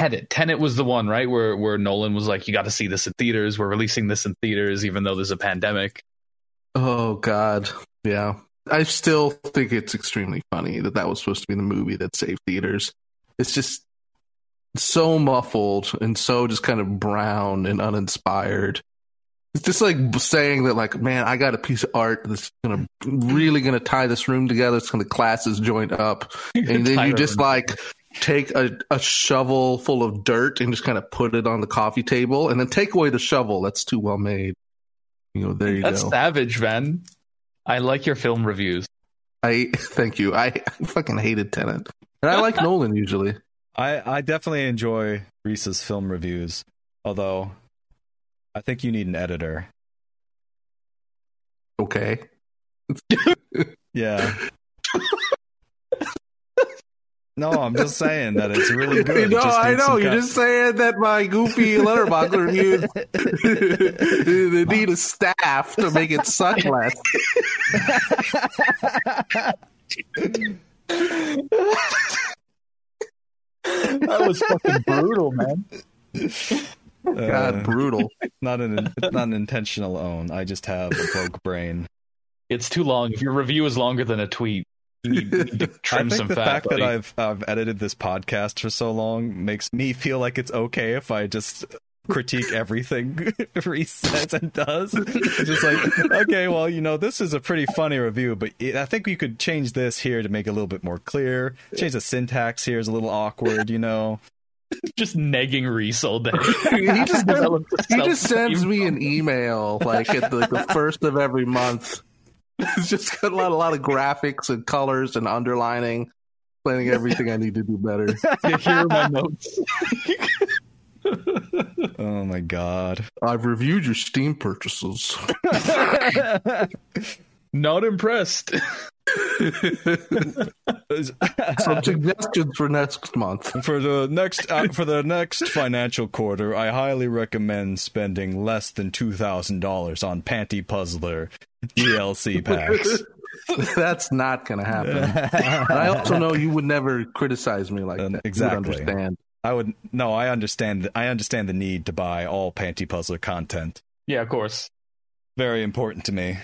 Tenet. Tenet was the one, right? Where where Nolan was like, "You got to see this in theaters. We're releasing this in theaters, even though there's a pandemic." Oh God, yeah. I still think it's extremely funny that that was supposed to be the movie that saved theaters. It's just so muffled and so just kind of brown and uninspired. It's just like saying that, like, man, I got a piece of art that's gonna really gonna tie this room together. It's gonna class this joint up, and then you just like take a, a shovel full of dirt and just kind of put it on the coffee table, and then take away the shovel. That's too well made. You know, there you That's go. That's savage, man. I like your film reviews. I thank you. I, I fucking hated Tenet, and I like Nolan usually. I I definitely enjoy Reese's film reviews, although I think you need an editor. Okay. Yeah. No, I'm just saying that it's really good. It no, I know. You're guy- just saying that my goofy Letterboxd reviews they need a staff to make it suck less. That was fucking brutal, man. God, Uh, brutal. not an not an intentional own. I just have a broke brain. It's too long. If your review is longer than a tweet, you need, need to I trim think some the fat. fact buddy. that I've I've edited this podcast for so long makes me feel like it's okay if I just critique everything Reese says and does. It's just like, okay, well, you know, this is a pretty funny review, but it, I think we could change this here to make it a little bit more clear. Change the syntax here is a little awkward, you know. just negging Reese all day. he just he just sends me an email like at the, like the first of every month. It's just got a lot, a lot of graphics and colors and underlining, planning everything I need to do better. You hear my notes. Oh my god. I've reviewed your Steam purchases. Not impressed. Some suggestions for next month. For the next uh, for the next financial quarter, I highly recommend spending less than two thousand dollars on Panty Puzzler DLC packs. That's not going to happen. And I also know you would never criticize me like Um, that. exactly. You would understand. I would no, I understand. I understand the need to buy all Panty Puzzler content. Yeah, of course. Very important to me.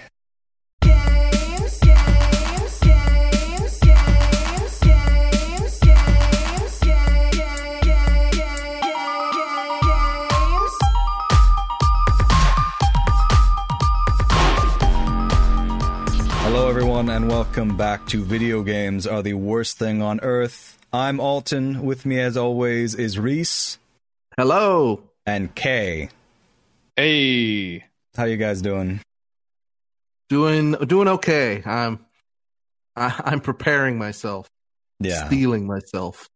Everyone, and welcome back to Video Games Are the Worst Thing on Earth. I'm Alton. With me, as always, is Reese Hello. and Kay. Hey. How you guys doing? Doing doing okay. I'm I, I'm preparing myself. Yeah. Steeling myself.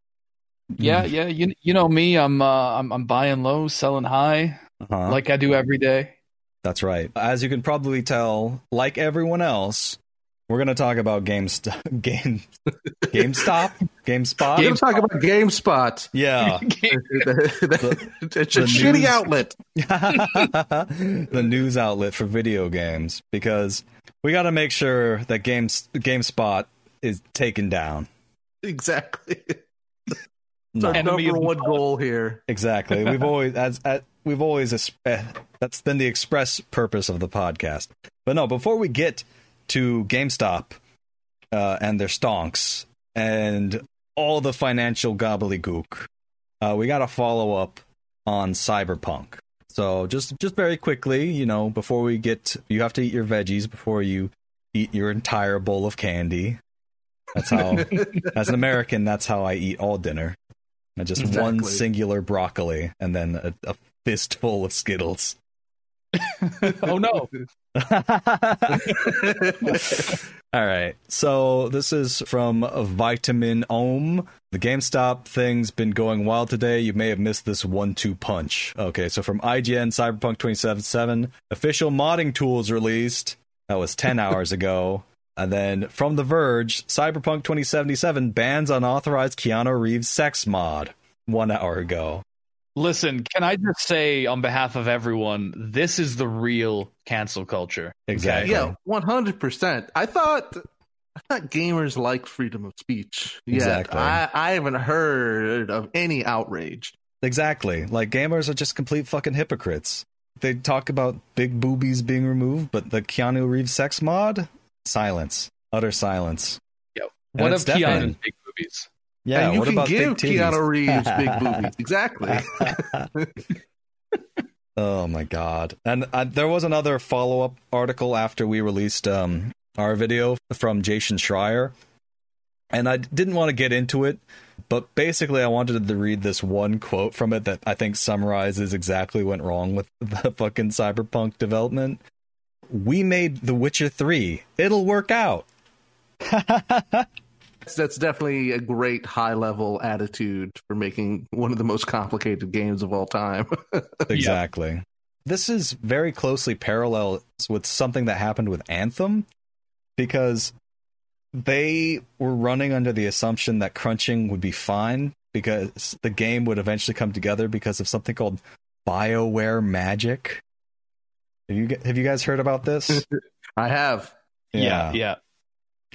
Yeah, yeah. You you know me. I'm uh I'm I'm buying low, selling high, Uh-huh. like I do every day. That's right. As you can probably tell, like everyone else, we're going to talk about GameStop. Game, GameStop? GameSpot? We're gonna talk about GameSpot. yeah. it's a the shitty news- outlet. the news outlet for video games because we got to make sure that Games GameSpot is taken down. Exactly. No. our number one pod. goal here. Exactly. We've always as, as we've always es- eh, that's been the express purpose of the podcast. But no, before we get to GameStop uh, and their stonks and all the financial gobbledygook, uh, we got to follow up on Cyberpunk. So just just very quickly, you know, before we get, you have to eat your veggies before you eat your entire bowl of candy. That's how, as an American, that's how I eat all dinner. And just one singular broccoli and then a, a fistful of Skittles. oh no. All right. So this is from Vitamin Ohm. The GameStop thing's been going wild today. You may have missed this one-two punch. Okay, so from IGN Cyberpunk 2077, official modding tools released. That was 10 hours ago. And then from The Verge, Cyberpunk 2077 bans unauthorized Keanu Reeves sex mod. One hour ago. Listen, can I just say on behalf of everyone, this is the real cancel culture. Exactly. Yeah, one hundred percent. I thought I thought gamers like freedom of speech. Yet Exactly. I, I haven't heard of any outrage. Exactly. Like gamers are just complete fucking hypocrites. They talk about big boobies being removed, but the Keanu Reeves sex mod, silence, utter silence. Yo, And what it's of Keanu's deafening. big movies? Yeah, and you what can about give? Keanu Reeves big boobies. Exactly. Oh my god! And uh, there was another follow up article after we released um, our video from Jason Schreier, and I didn't want to get into it, but basically I wanted to read this one quote from it that I think summarizes exactly what went wrong with the fucking cyberpunk development. We made The Witcher three. It'll work out. That's definitely a great high level attitude for making one of the most complicated games of all time. Exactly. This is very closely parallel with something that happened with Anthem because they were running under the assumption that crunching would be fine because the game would eventually come together because of something called BioWare magic. Have you have you guys heard about this? I have. Yeah, yeah.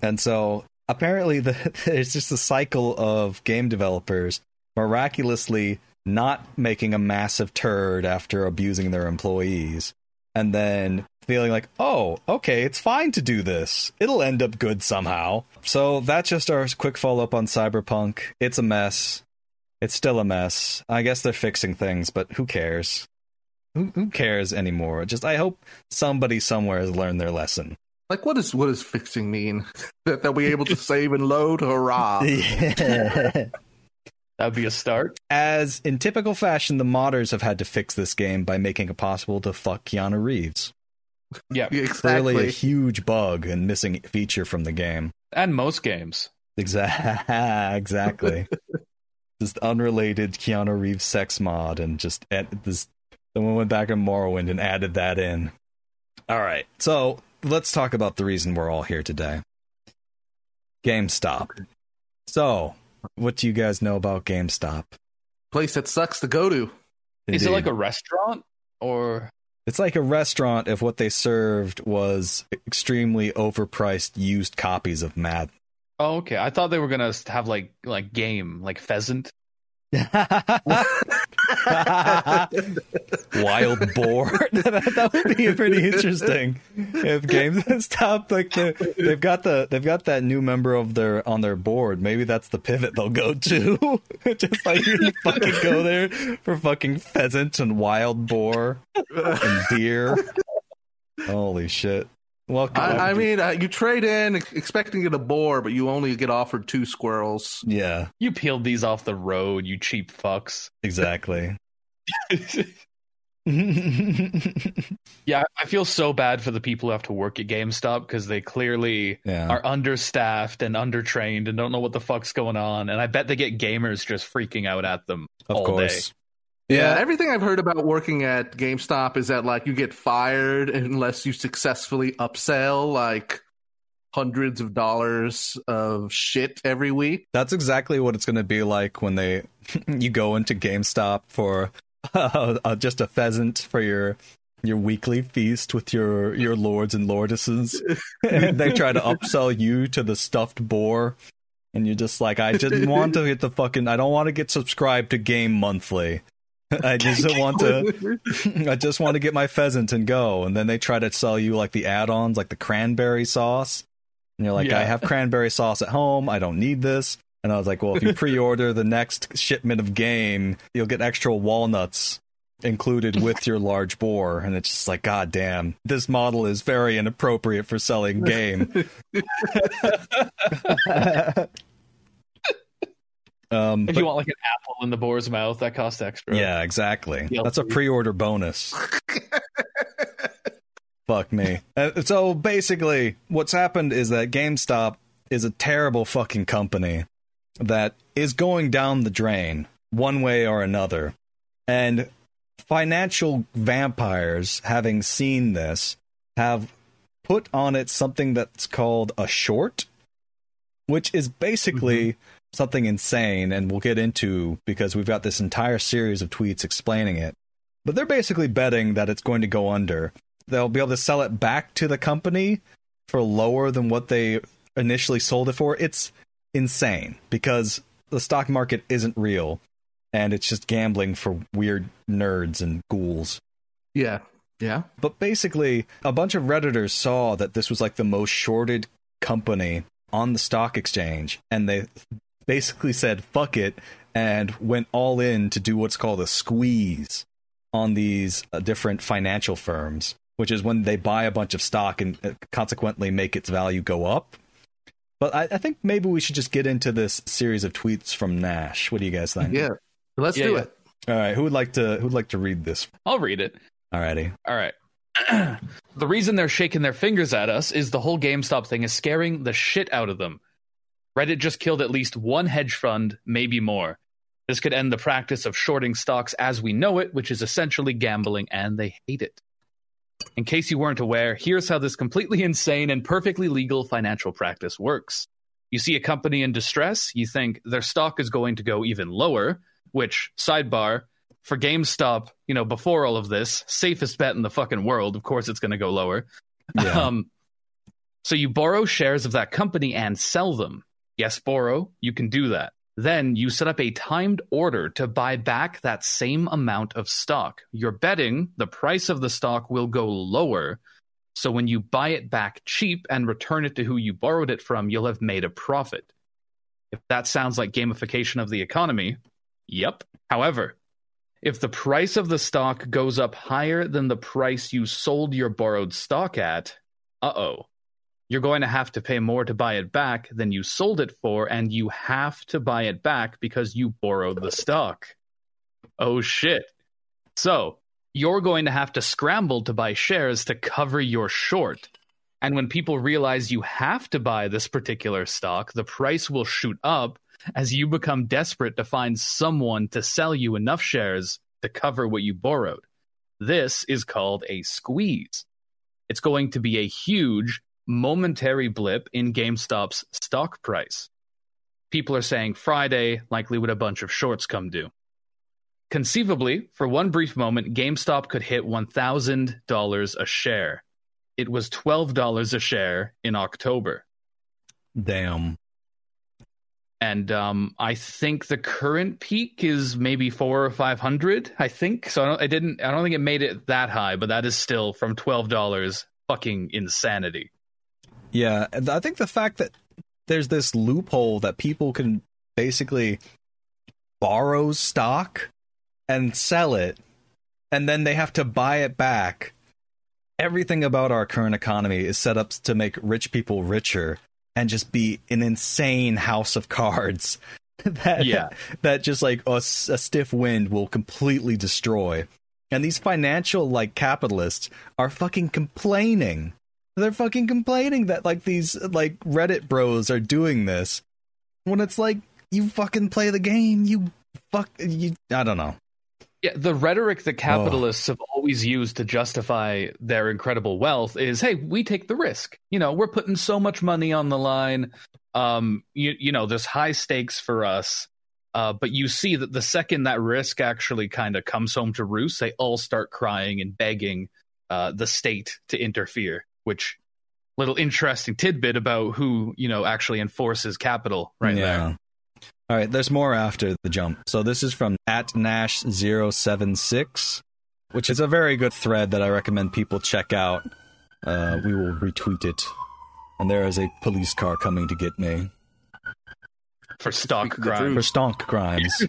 And so apparently, the, there's just a cycle of game developers miraculously not making a massive turd after abusing their employees, and then feeling like, oh, okay, it's fine to do this. It'll end up good somehow. So that's just our quick follow up on Cyberpunk. It's a mess. It's still a mess. I guess they're fixing things, but who cares? Who, who cares anymore? Just I hope somebody somewhere has learned their lesson. Like, what is what does fixing mean? that that we able to save and load? Hurrah! That'd be a start. As in typical fashion, the modders have had to fix this game by making it possible to fuck Keanu Reeves. Yeah, Yeah, Clearly, a huge bug and missing feature from the game. and most games. Exactly. exactly. just unrelated Keanu Reeves sex mod, and just add this. Someone went back in Morrowind and added that in. All right, so let's talk about the reason we're all here today. GameStop. So, what do you guys know about GameStop? Place that sucks to go to. Is it like a restaurant or? It's like a restaurant if what they served was extremely overpriced used copies of Madden. Oh, okay. I thought they were gonna have like like game like pheasant. Wild boar. that, that would be pretty interesting if GameStop like the, they've got the they've got that new member of their on their board. Maybe that's the pivot they'll go to. Just like you fucking go there for fucking pheasant and wild boar and deer. Holy shit! Welcome. I, I mean, uh, you trade in ex- expecting to get a boar, but you only get offered two squirrels. yeah, You peeled these off the road, you cheap fucks. exactly. Yeah, I feel so bad for the people who have to work at GameStop because they clearly Yeah. are understaffed and undertrained and don't know what the fuck's going on. And I bet they get gamers just freaking out at them Of all course. Yeah, everything I've heard about working at GameStop is that like you get fired unless you successfully upsell like hundreds of dollars of shit every week. That's exactly what it's going to be like when they you go into GameStop for uh, uh, just a pheasant for your your weekly feast with your your lords and lordesses, and they try to upsell you to the stuffed boar, and you're just like, I didn't want to get the fucking, I don't want to get subscribed to Game Monthly. I just want to, I just want to get my pheasant and go. And then they try to sell you like the add-ons, like the cranberry sauce. And you're like, Yeah. I have cranberry sauce at home. I don't need this. And I was like, well, if you pre-order the next shipment of game, you'll get extra walnuts included with your large boar. And it's just like, God damn, this model is very inappropriate for selling game. Um, If but- you want like an apple in the boar's mouth, that costs extra. yeah, exactly. That's a pre-order bonus. Fuck me. Uh, so basically, what's happened is that GameStop is a terrible fucking company that is going down the drain one way or another. And financial vampires, having seen this, have put on it something that's called a short, which is basically something insane, and we'll get into because we've got this entire series of tweets explaining it. But they're basically betting that it's going to go under. They'll be able to sell it back to the company for lower than what they initially sold it for. It's insane because the stock market isn't real. and it's just gambling for weird nerds and ghouls. Yeah. Yeah. But basically, a bunch of Redditors saw that this was like the most shorted company on the stock exchange, and they basically said, fuck it, and went all in to do what's called a squeeze on these uh, different financial firms, which is when they buy a bunch of stock and uh, consequently make its value go up. But I, I think maybe we should just get into this series of tweets from Nash. What do you guys think? Yeah. Let's Yeah, do yeah. it. All right, who would like to who would like to read this? I'll read it. Alrighty. All right. the reason they're shaking their fingers at us is the whole GameStop thing is scaring the shit out of them. Reddit just killed at least one hedge fund, maybe more. This could end the practice of shorting stocks as we know it, which is essentially gambling, and they hate it. In case you weren't aware, here's how this completely insane and perfectly legal financial practice works. You see a company in distress, you think their stock is going to go even lower, which, sidebar, for GameStop, you know, before all of this, safest bet in the fucking world. Of course, it's going to go lower. Yeah. Um, so you borrow shares of that company and sell them. Yes, borrow. You can do that. Then you set up a timed order to buy back that same amount of stock. You're betting the price of the stock will go lower. So when you buy it back cheap and return it to who you borrowed it from, you'll have made a profit. If that sounds like gamification of the economy, yep. However, if the price of the stock goes up higher than the price you sold your borrowed stock at, uh oh. You're going to have to pay more to buy it back than you sold it for, and you have to buy it back because you borrowed the stock. Oh shit. So, you're going to have to scramble to buy shares to cover your short. And when people realize you have to buy this particular stock, the price will shoot up as you become desperate to find someone to sell you enough shares to cover what you borrowed. This is called a squeeze. It's going to be a huge, momentary blip in GameStop's stock price. People are saying Friday, likely when a bunch of shorts come due. Conceivably, for one brief moment, GameStop could hit $1,000 a share. It was $12 a share in October. Damn. and um, I think the current peak is maybe four or five hundred. I think so. I, don't, I didn't. I don't think it made it that high, but that is still from twelve dollars. Fucking insanity. Yeah, and I think the fact that there's this loophole that people can basically borrow stock and sell it, and then they have to buy it back. Everything about our current economy is set up to make rich people richer and just be an insane house of cards that Yeah. that just like a stiff wind will completely destroy. And these financial like capitalists are fucking complaining they're fucking complaining that like these like Reddit bros are doing this when it's like you fucking play the game, you fuck you I don't know. Yeah, the rhetoric that capitalists have always used to justify their incredible wealth is, "Hey, we take the risk. You know, we're putting so much money on the line. Um, you, you know, there's high stakes for us." Uh, but you see that the second that risk actually kind of comes home to roost, they all start crying and begging uh, the state to interfere. Which little interesting tidbit about who you know actually enforces capital right there. All right, there's more after the jump. So this is from at Nash076, which is a very good thread that I recommend people check out. Uh, we will retweet it. And there is a police car coming to get me For stonk crimes. for stonk crimes.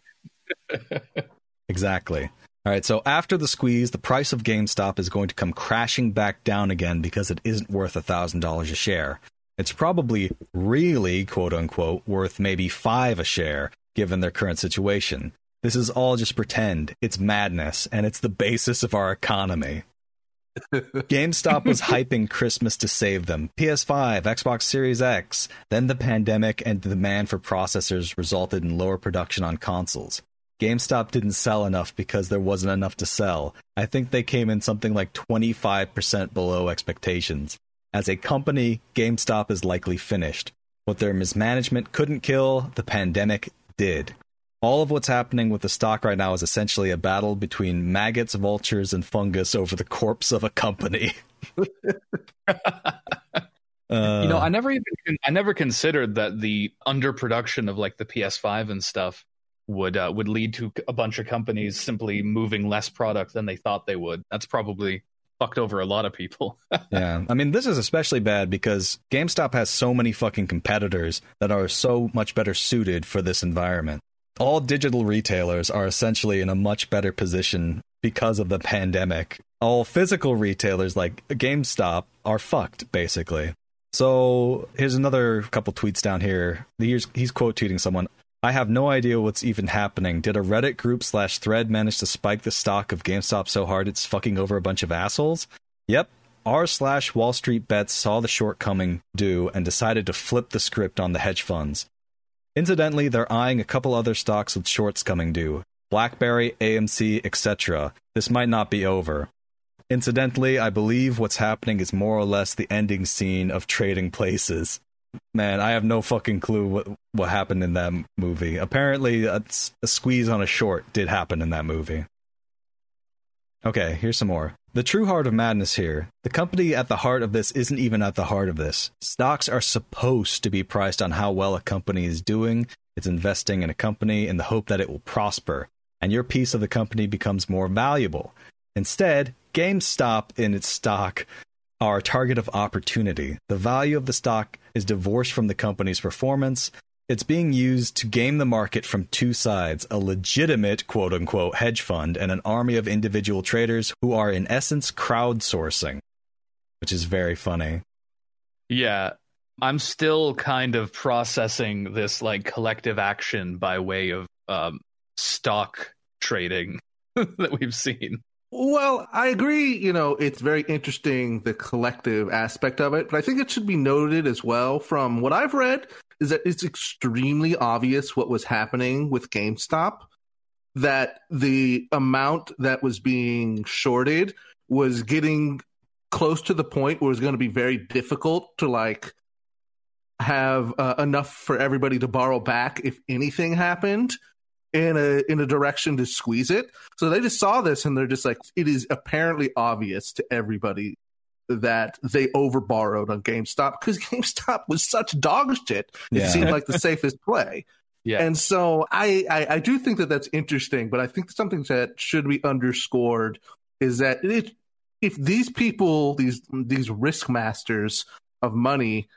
exactly. All right, so after the squeeze, the price of GameStop is going to come crashing back down again because it isn't worth $1,000 a share. It's probably really, quote unquote, worth maybe five a share given their current situation. This is all just pretend. It's madness, and it's the basis of our economy. GameStop was hyping Christmas to save them. PS5, Xbox Series X. Then the pandemic and the demand for processors resulted in lower production on consoles. GameStop didn't sell enough because there wasn't enough to sell. I think they came in something like 25% below expectations. As a company, GameStop is likely finished. What their mismanagement couldn't kill, the pandemic did. All of what's happening with the stock right now is essentially a battle between maggots, vultures, and fungus over the corpse of a company. Uh, you know, I never even I never considered that the underproduction of like the PS5 and stuff would uh, would lead to a bunch of companies simply moving less product than they thought they would. That's probably fucked over a lot of people. yeah. I mean, this is especially bad because GameStop has so many fucking competitors that are so much better suited for this environment. All digital retailers are essentially in a much better position because of the pandemic. All physical retailers like GameStop are fucked, basically. So here's another couple tweets down here. He's, he's quote tweeting someone. I have no idea what's even happening. Did a Reddit group slash thread manage to spike the stock of GameStop so hard it's fucking over a bunch of assholes? Yep. R slash Wall Street Bets saw the shortcoming due and decided to flip the script on the hedge funds. Incidentally, they're eyeing a couple other stocks with shorts coming due. BlackBerry, AMC, etc. This might not be over. Incidentally, I believe what's happening is more or less the ending scene of Trading Places. Man, I have no fucking clue what what happened in that movie. Apparently, a, a squeeze on a short did happen in that movie. Okay, here's some more. The true heart of madness here. The company at the heart of this isn't even at the heart of this. Stocks are supposed to be priced on how well a company is doing. It's investing in a company in the hope that it will prosper, and your piece of the company becomes more valuable. Instead, GameStop in its stock are a target of opportunity. The value of the stock is divorced from the company's performance. It's being used to game the market from two sides a legitimate quote unquote hedge fund and an army of individual traders who are, in essence, crowdsourcing, which is very funny. yeah, I'm still kind of processing this like collective action by way of um, stock trading that we've seen. Well, I agree. You know, it's very interesting the collective aspect of it, but I think it should be noted as well from what I've read is that it's extremely obvious what was happening with GameStop. That the amount that was being shorted was getting close to the point where it was going to be very difficult to like have uh, enough for everybody to borrow back if anything happened in a in a direction to squeeze it. So they just saw this and they're just like, it is apparently obvious to everybody that they overborrowed on GameStop because GameStop was such dog shit. It Yeah. seemed like the safest play. Yeah, And so I, I I do think that that's interesting, but I think something that should be underscored is that it, if these people, these these risk masters of money,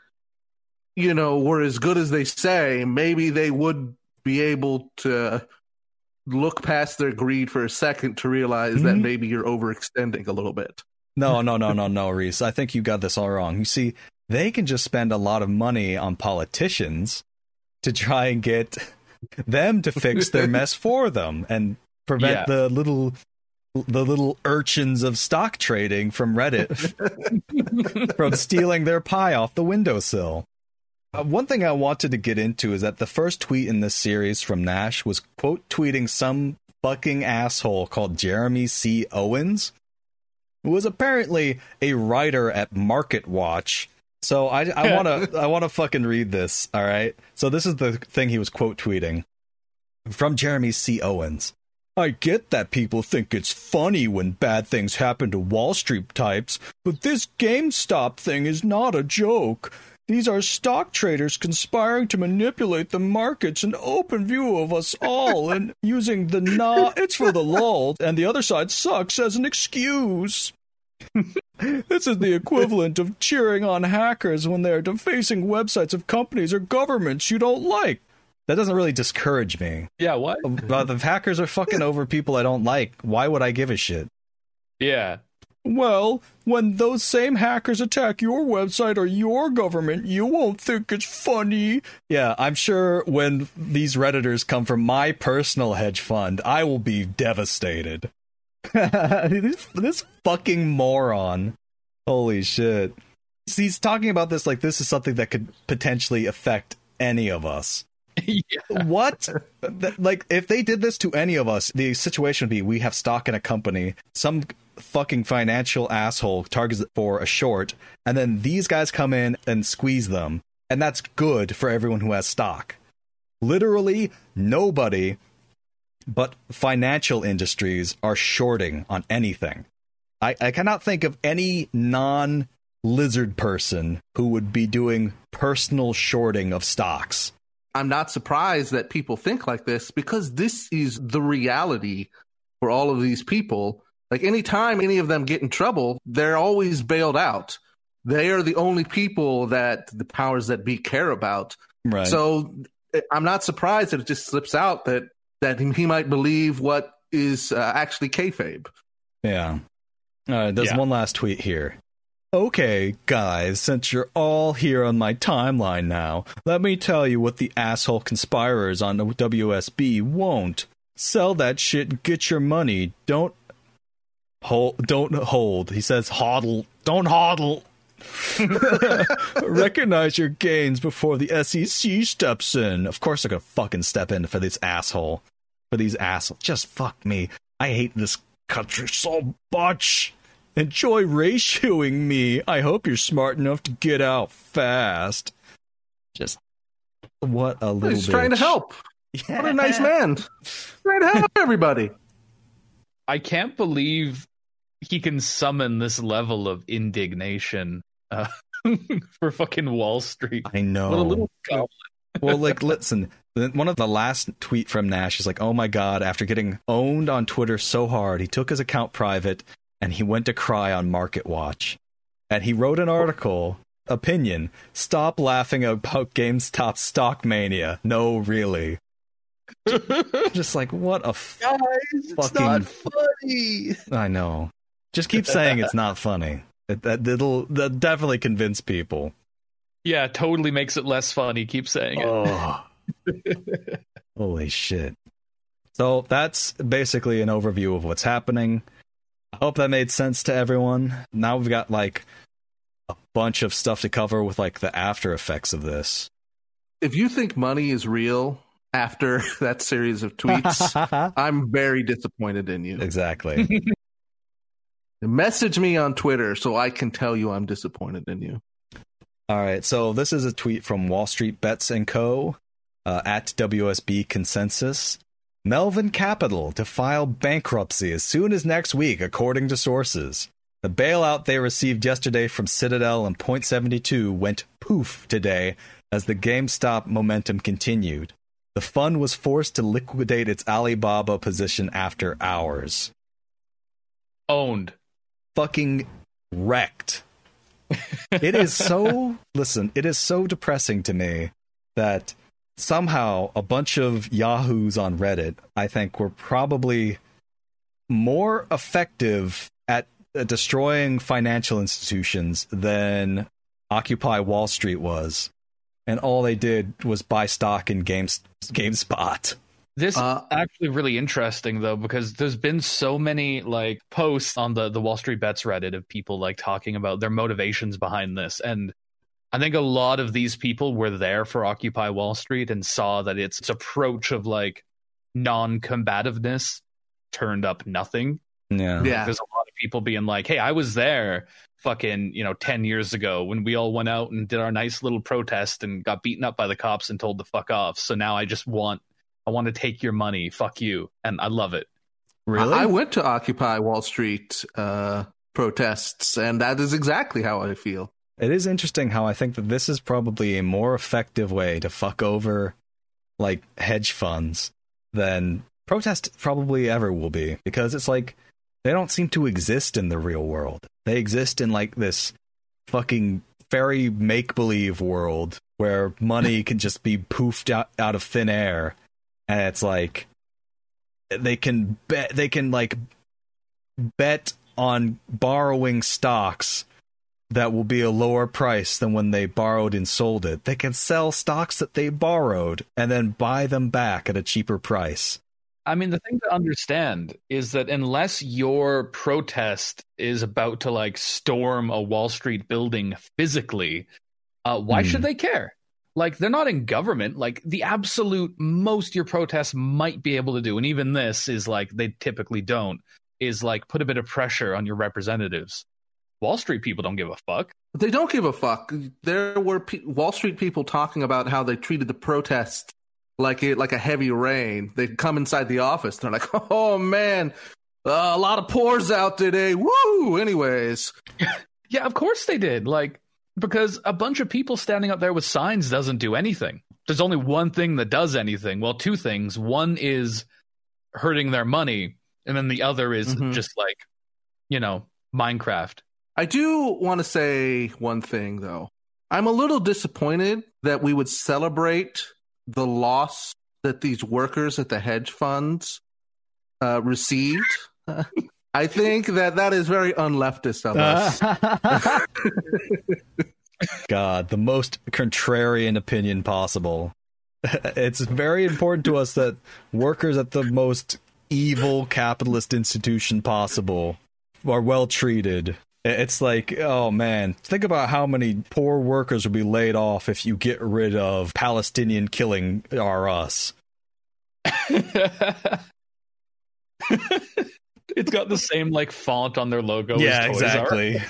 you know, were as good as they say, maybe they would be able to look past their greed for a second to realize that Mhm. maybe you're overextending a little bit. No, no, no, no, no, Reese. I think you got this all wrong. You see, they can just spend a lot of money on politicians to try and get them to fix their mess for them and prevent Yeah. the little the little urchins of stock trading from Reddit from stealing their pie off the windowsill. Uh, one thing I wanted to get into is that the first tweet in this series from Nash was quote tweeting some fucking asshole called Jeremy C. Owens, who was apparently a writer at Market Watch. So I, I want to I want to fucking read this. All right. So this is the thing he was quote tweeting from Jeremy C. Owens. I get that people think it's funny when bad things happen to Wall Street types, but this GameStop thing is not a joke. These are stock traders conspiring to manipulate the markets in open view of us all and using the nah, it's for the lulz, and the other side sucks as an excuse. this is the equivalent of cheering on hackers when they are defacing websites of companies or governments you don't like. That doesn't really discourage me. yeah, what? But if hackers are fucking over people I don't like, why would I give a shit? Yeah, Well, when those same hackers attack your website or your government, you won't think it's funny. Yeah, I'm sure when these Redditors come from my personal hedge fund, I will be devastated. this, this fucking moron. Holy shit. He's talking about this like this is something that could potentially affect any of us. yeah, What? Like, if they did this to any of us, the situation would be we have stock in a company, some fucking financial asshole targets it for a short, and then these guys come in and squeeze them. And that's good for everyone who has stock. Literally, nobody but financial industries are shorting on anything. I, I cannot think of any non lizard person who would be doing personal shorting of stocks. I'm not surprised that people think like this because this is the reality for all of these people. Like anytime any of them get in trouble, they're always bailed out. They are the only people that the powers that be care about. Right. So I'm not surprised that it just slips out that that he might believe what is uh, actually kayfabe. Yeah. All right, there's Yeah. one last tweet here. Okay, guys, since you're all here on my timeline now, let me tell you what the asshole conspirers on the WSB won't. Sell that shit get your money. Don't hold don't hold. He says hodl. Don't hodl. Recognize your gains before the SEC steps in. Of course they're gonna fucking step in for this asshole. For these assholes. Just fuck me. I hate this country so much. Enjoy ratioing me. I hope you're smart enough to get out fast. Just what a little He's trying to bitch. help. What a nice man. Trying to help everybody. I can't believe he can summon this level of indignation uh, for fucking Wall Street. I know. What a little goblin. well, like, listen, the- one of the last tweet from Nash is like, "Oh my god!" After getting owned on Twitter so hard, he took his account private and he went to cry on Market Watch, and he wrote an article. Opinion: Stop laughing about GameStop stock mania. No, really. Just like what a f- Guys, it's Fucking- not funny. I know. Just keep saying it's not funny. It, that that'll that definitely convince people. Yeah, totally makes it less funny. Keep saying it. Oh. Holy shit. So that's basically an overview of what's happening. I hope that made sense to everyone. Now we've got like a bunch of stuff to cover with like the after effects of this. If you think money is real after that series of tweets, I'm very disappointed in you. exactly. Message me on Twitter so I can tell you I'm disappointed in you. All right, so this is a tweet from Wall Street Bets and Co. Uh, at WSB Consensus. Melvin Capital to file bankruptcy as soon as next week, according to sources. The bailout they received yesterday from Citadel and Point 72 went poof today as the GameStop momentum continued. The fund was forced to liquidate its Alibaba position after hours. Owned. Fucking wrecked. it is so listen it is so depressing to me that somehow a bunch of yahoos on reddit i think were probably more effective at uh, destroying financial institutions than occupy wall street was and all they did was buy stock in Games, gamespot This Uh, actually really interesting though because there's been so many like posts on the the Wall Street Bets Reddit of people like talking about their motivations behind this and I think a lot of these people were there for Occupy Wall Street and saw that its, its approach of like non-combativeness turned up nothing. yeah Yeah. There's a lot of people being like, "Hey, I was there fucking, you know, 10 years ago when we all went out and did our nice little protest and got beaten up by the cops and told to fuck off. So now I just want I want to take your money. Fuck you." And I love it. really I went to Occupy Wall Street uh, protests, and that is exactly how I feel. It is interesting how I think that this is probably a more effective way to fuck over like hedge funds than protest probably ever will be because it's like they don't seem to exist in the real world. They exist in like this fucking fairy make believe world where money can just be poofed out, out of thin air and it's like they can bet they can like bet on borrowing stocks that will be a lower price than when they borrowed and sold it. They can sell stocks that they borrowed and then buy them back at a cheaper price. I mean, the thing to understand is that unless your protest is about to like storm a Wall Street building physically, uh, why Hmm. should they care? Like, they're not in government. Like, the absolute most your protests might be able to do, and even this is like they typically don't, is like put a bit of pressure on your representatives. Wall Street people don't give a fuck. They don't give a fuck. There were pe- Wall Street people talking about how they treated the protest like it like a heavy rain. They'd come inside the office. They're like, "Oh man, uh, a lot of pours out today." Woo! Anyways, Yeah, of course they did. Like, because a bunch of people standing up there with signs doesn't do anything. there's only one thing that does anything. Well, two things. One is hurting their money, and then the other is Mhm. just like, you know, Minecraft. I do want to say one thing though. I'm a little disappointed that we would celebrate the loss that these workers at the hedge funds uh, received. I think that that is very unleftist of us. God, the most contrarian opinion possible. it's very important to us that workers at the most evil capitalist institution possible are well treated. It's like, oh man, think about how many poor workers would be laid off if you get rid of Palestinian killing R Us. it's got the same like font on their logo. yeah, as Toys R Us.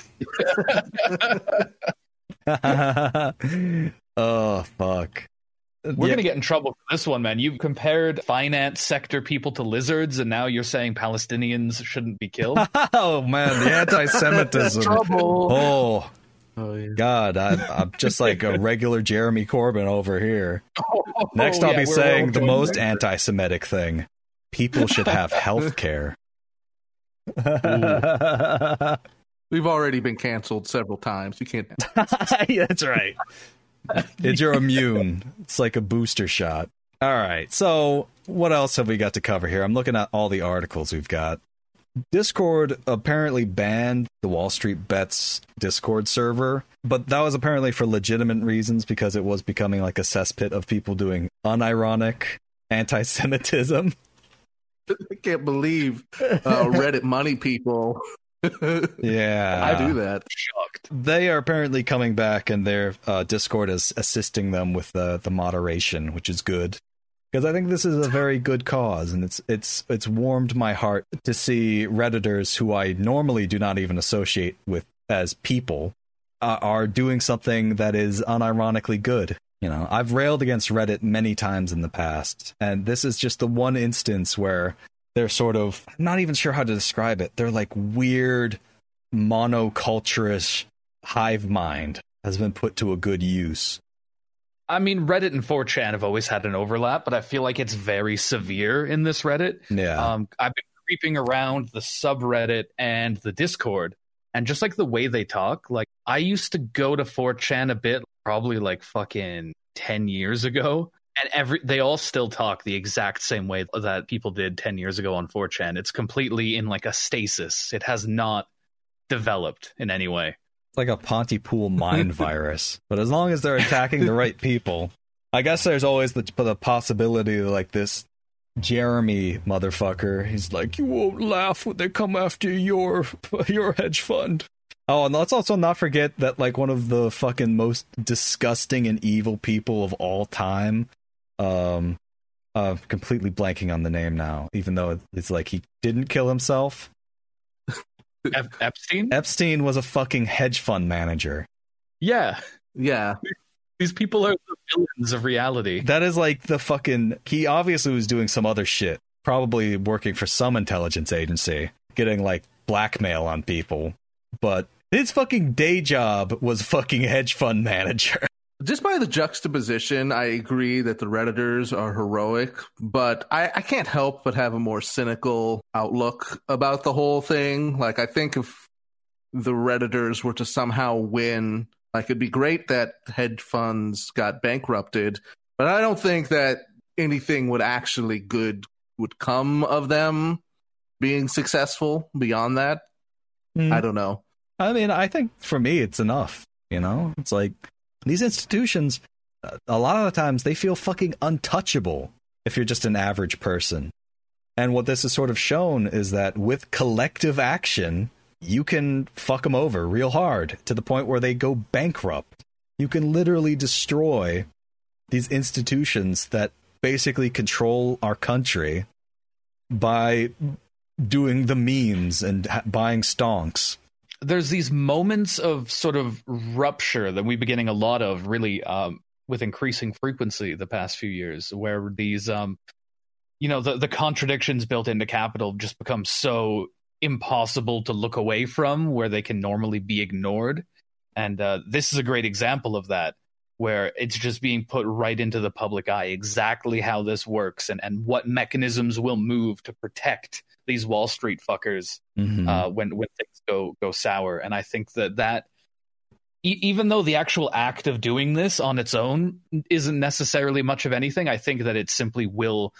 exactly. oh fuck. We're Yeah. gonna get in trouble for this one, man. You've compared finance sector people to lizards, and now you're saying Palestinians shouldn't be killed. Oh man, the anti-Semitism. Oh Oh, yeah. God, I'm, I'm just like a regular Jeremy Corbyn over here. Next, Oh, I'll yeah, be saying the most there. anti-Semitic thing: people should have health care. Yeah, We've already been canceled several times. You can't. that's right. It's you're immune. It's like a booster shot. All right. So, what else have we got to cover here? I'm looking at all the articles we've got. Discord apparently banned the Wall Street Bets Discord server, but that was apparently for legitimate reasons because it was becoming like a cesspit of people doing unironic anti Semitism. I can't believe uh, Reddit money people. Yeah. I do that. Shocked. They are apparently coming back, and their uh, Discord is assisting them with the the moderation, which is good. Because I think this is a very good cause, and it's it's it's warmed my heart to see redditors who I normally do not even associate with as people uh, are doing something that is unironically good. You know, I've railed against Reddit many times in the past, and this is just the one instance where they're sort of I'm not even sure how to describe it. They're like weird monoculturist hive mind has been put to a good use. I mean, Reddit and 4chan have always had an overlap, but I feel like it's very severe in this Reddit. Yeah. Um, I've been creeping around the subreddit and the Discord, and just like the way they talk, like I used to go to 4chan a bit, probably like fucking 10 years ago. And every they all still talk the exact same way that people did 10 years ago on 4chan. It's completely in like a stasis. It has not developed in any way. It's like a Pontypool mind virus. But as long as they're attacking the right people, I guess there's always the, the possibility of like this Jeremy motherfucker. He's like, you won't laugh when they come after your your hedge fund. Oh, and let's also not forget that like one of the fucking most disgusting and evil people of all time. Um, uh, completely blanking on the name now, even though it's like he didn't kill himself. Ep- Epstein? Epstein was a fucking hedge fund manager. yeah. Yeah. These people are the villains of reality. That is like the fucking. He obviously was doing some other shit. Probably working for some intelligence agency, getting like blackmail on people. But his fucking day job was fucking hedge fund manager. Just by the juxtaposition, I agree that the Redditors are heroic, but I, I can't help but have a more cynical outlook about the whole thing. Like, I think if the Redditors were to somehow win, like, it'd be great that hedge funds got bankrupted, but I don't think that anything would actually good would come of them being successful beyond that. Hmm. I don't know. I mean, I think for me, it's enough. You know, it's like these institutions. A lot of the times, they feel fucking untouchable if you're just an average person. And what this has sort of shown is that with collective action, you can fuck them over real hard to the point where they go bankrupt. You can literally destroy these institutions that basically control our country by doing the memes and buying stonks. There's these moments of sort of rupture that we've been getting a lot of really um, with increasing frequency the past few years where these um, you know the, the contradictions built into capital just become so impossible to look away from where they can normally be ignored. And uh, this is a great example of that where it's just being put right into the public eye exactly how this works and, and what mechanisms will move to protect these Wall Street fuckers Mhm. uh, when when things go go sour. And I think that that e- even though the actual act of doing this on its own isn't necessarily much of anything, I think that it simply will,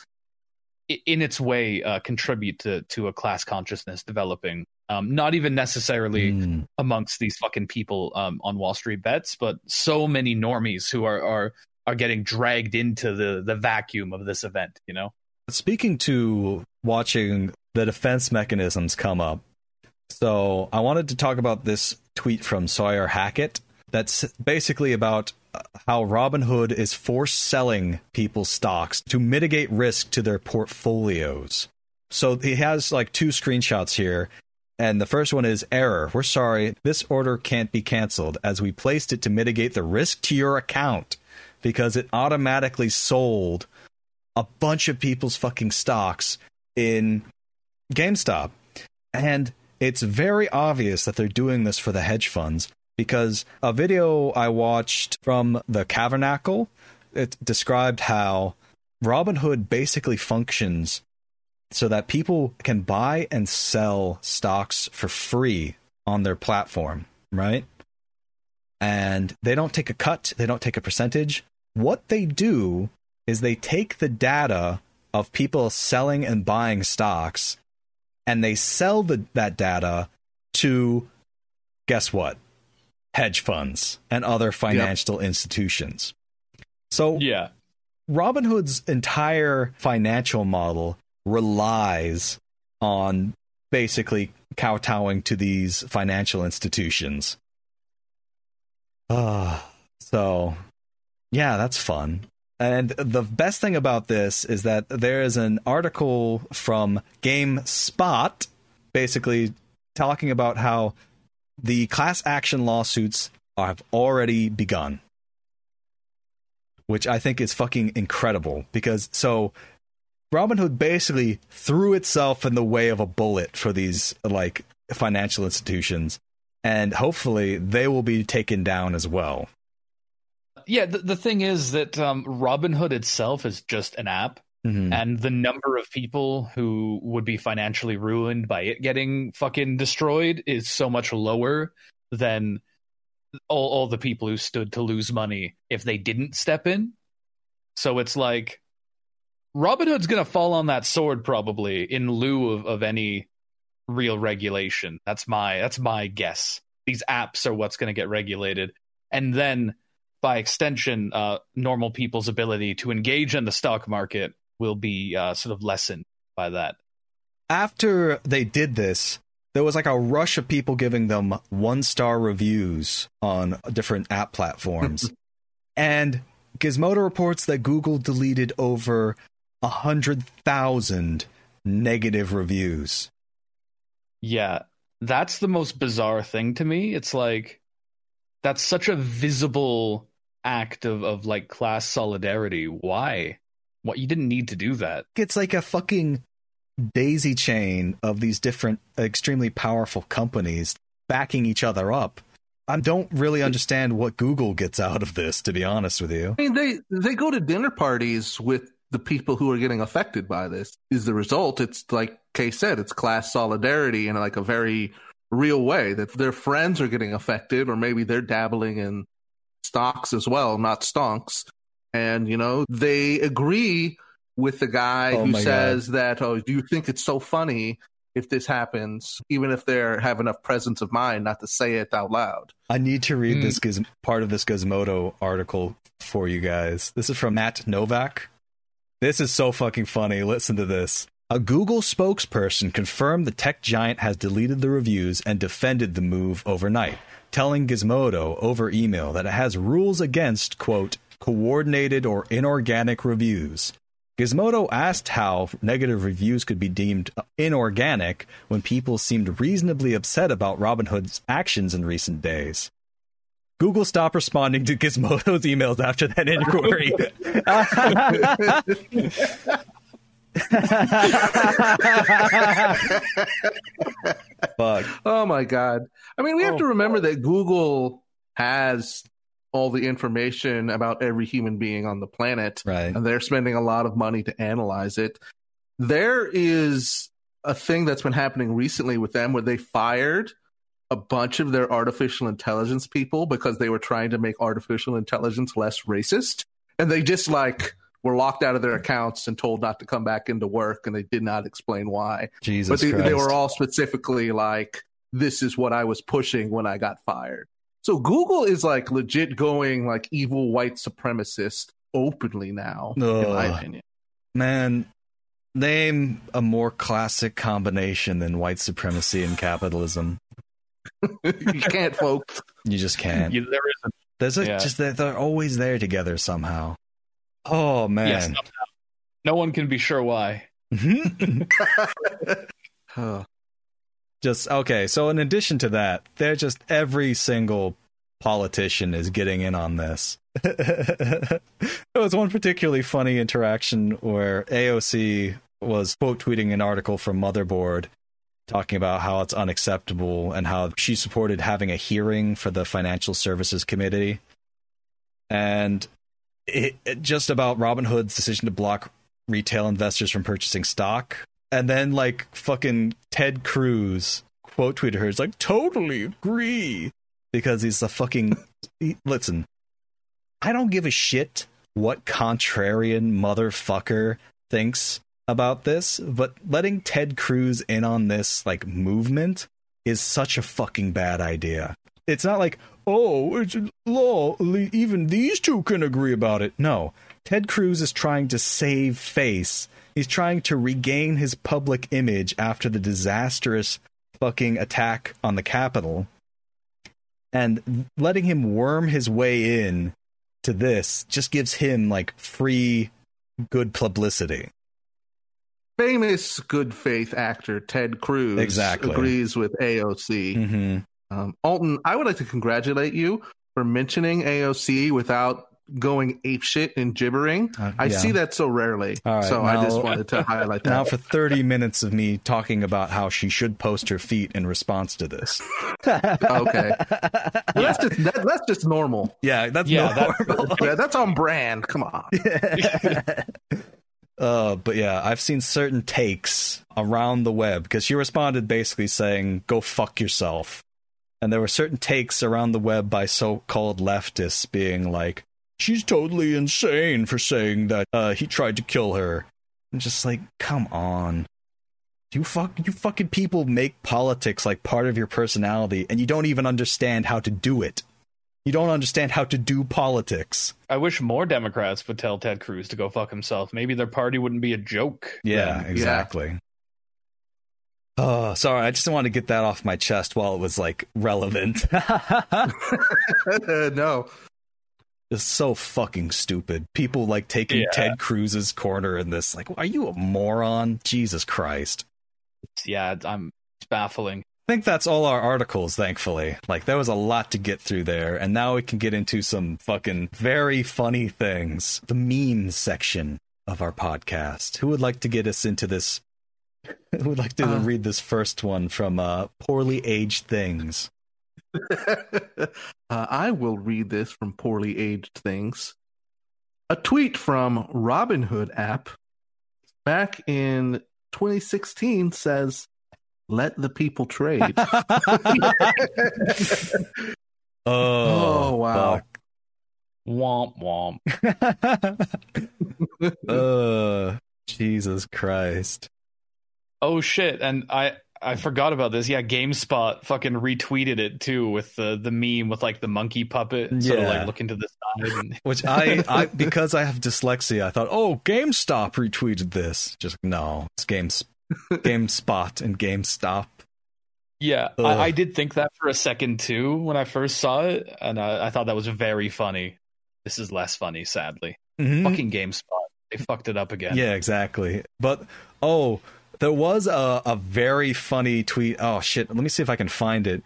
in its way, uh, contribute to to a class consciousness developing. Um, not even necessarily Mm. amongst these fucking people um, on Wall Street bets, but so many normies who are are are getting dragged into the the vacuum of this event. You know. Speaking to watching the defense mechanisms come up, so I wanted to talk about this tweet from Sawyer Hackett that's basically about how Robinhood is force selling people's stocks to mitigate risk to their portfolios. So he has like two screenshots here. And the first one is error. We're sorry. This order can't be canceled as we placed it to mitigate the risk to your account because it automatically sold a bunch of people's fucking stocks in GameStop. And it's very obvious that they're doing this for the hedge funds because a video I watched from the Cavernacle it described how Robinhood basically functions so that people can buy and sell stocks for free on their platform, right? And they don't take a cut, they don't take a percentage. What they do is they take the data of people selling and buying stocks and they sell the, that data to guess what? Hedge funds and other financial institutions. So Yeah. Robinhood's entire financial model relies on basically kowtowing to these financial institutions. Ah, so yeah, that's fun. And the best thing about this is that there is an article from GameSpot basically talking about how the class action lawsuits have already begun. Which I think is fucking incredible because so Robinhood basically threw itself in the way of a bullet for these like financial institutions and hopefully they will be taken down as well. Yeah, the, the thing is that um, Robinhood itself is just an app, Mhm. and the number of people who would be financially ruined by it getting fucking destroyed is so much lower than all, all the people who stood to lose money if they didn't step in. So it's like Robinhood's gonna fall on that sword probably in lieu of, of any real regulation. That's my that's my guess. These apps are what's gonna get regulated. And then by extension, uh, normal people's ability to engage in the stock market will be uh, sort of lessened by that. After they did this, there was like a rush of people giving them one star reviews on different app platforms. and Gizmodo reports that Google deleted over a hundred thousand negative reviews. Yeah, that's the most bizarre thing to me. It's like that's such a visible act of, of like class solidarity. Why? What you didn't need to do that. It's like a fucking daisy chain of these different extremely powerful companies backing each other up. I don't really understand what Google gets out of this, to be honest with you. I mean, they they go to dinner parties with the people who are getting affected by this. Is the result? It's like Kay said, it's class solidarity in like a very real way. That their friends are getting affected, or maybe they're dabbling in stocks as well, not stonks, and you know they agree with the guy Oh who says that, "Oh, do you think it's so funny?" If this happens, even if they have enough presence of mind not to say it out loud. I need to read Mm. this giz- part of this Gizmodo article for you guys. This is from Matt Novak. This is so fucking funny. Listen to this. A Google spokesperson confirmed the tech giant has deleted the reviews and defended the move overnight, telling Gizmodo over email that it has rules against, quote, coordinated or inorganic reviews. Gizmodo asked how negative reviews could be deemed inorganic when people seemed reasonably upset about Robinhood's actions in recent days. Google stopped responding to Gizmodo's emails after that inquiry. Fuck. Oh my god! I mean, we have Oh, to remember that Google has all the information about every human being on the planet, Right. and they're spending a lot of money to analyze it. There is a thing that's been happening recently with them where they fired a bunch of their artificial intelligence people because they were trying to make artificial intelligence less racist. And they just like were locked out of their accounts and told not to come back into work and they did not explain why. Jesus but they, Christ. they were all specifically like, this is what I was pushing when I got fired. So Google is like legit going like evil white supremacist openly now, in my opinion. Man, name a more classic combination than white supremacy and capitalism. you can't, folks. You just can't. You- there is a, There's a, Yeah. just that they're always there together somehow. Oh man. yes, somehow. no one can be sure why. Just okay. So in addition to that, they're just every single politician is getting in on this. there was one particularly funny interaction where AOC was quote tweeting an article from Motherboard talking about how it's unacceptable and how she supported having a hearing for the Financial Services Committee. And it, it- just about Robinhood's decision to block retail investors from purchasing stock. And then, like, fucking Ted Cruz quote tweeted her. It's like, totally agree. Because he's the fucking. he- listen, I don't give a shit what contrarian motherfucker thinks about this, but letting Ted Cruz in on this, like, movement is such a fucking bad idea. It's not like, oh, it's law, even these two can agree about it. No. Ted Cruz is trying to save face. He's trying to regain his public image after the disastrous fucking attack on the Capitol. And letting him worm his way in to this just gives him like free good publicity. famous good faith actor Ted Cruz Exactly. agrees with AOC. Mm-hmm. Um, Alton, I would like to congratulate you for mentioning AOC without going apeshit and gibbering. Uh, I see that so rarely. All right, so I now- just wanted to highlight that. Now for 30 minutes of me talking about how she should post her feet in response to this. okay. Well, that's just that, that's just normal. Yeah, that's Yeah, normal. Yeah, that's on brand. Come on. Uh, but yeah, I've seen certain takes around the web because she responded basically saying, "Go fuck yourself," and there were certain takes around the web by so-called leftists being like, "She's totally insane for saying that uh, he tried to kill her." And just like, come on, you fuck, you fucking people make politics like part of your personality, and you don't even understand how to do it. You don't understand how to do politics. I wish more Democrats would tell Ted Cruz to go fuck himself. Maybe their party wouldn't be a joke. Yeah, then. exactly. Oh, sorry. I just wanted to get that off my chest while it was like relevant. no. it's so fucking stupid. People like taking Yeah. Ted Cruz's corner in this. Like, are you a moron? Jesus Christ. Yeah, I'm it's baffling. I think that's all our articles, thankfully. Like, there was a lot to get through there, and now we can get into some fucking very funny things. The meme section of our podcast. Who would like to get us into this? Would like to Uh. read this first one from uh, Poorly Aged Things? uh, I will read this from Poorly Aged Things. A tweet from Robinhood app back in 2016 says, Let the people trade. Oh, Oh, wow. fuck. Womp womp. uh, Jesus Christ. Oh shit! And I I forgot about this. Yeah, GameSpot fucking retweeted it too with the the meme with like the monkey puppet yeah. sort of like looking to the side. And, Which I, I, because I have dyslexia, I thought, oh, GameStop retweeted this. Just no, it's Games, GameSpot and GameStop. yeah, I, I did think that for a second too when I first saw it, and I, I thought that was very funny. This is less funny, sadly. Mhm. Fucking GameSpot, they fucked it up again. Yeah, exactly. But oh, there was a, a very funny tweet. Oh shit, let me see if I can find it.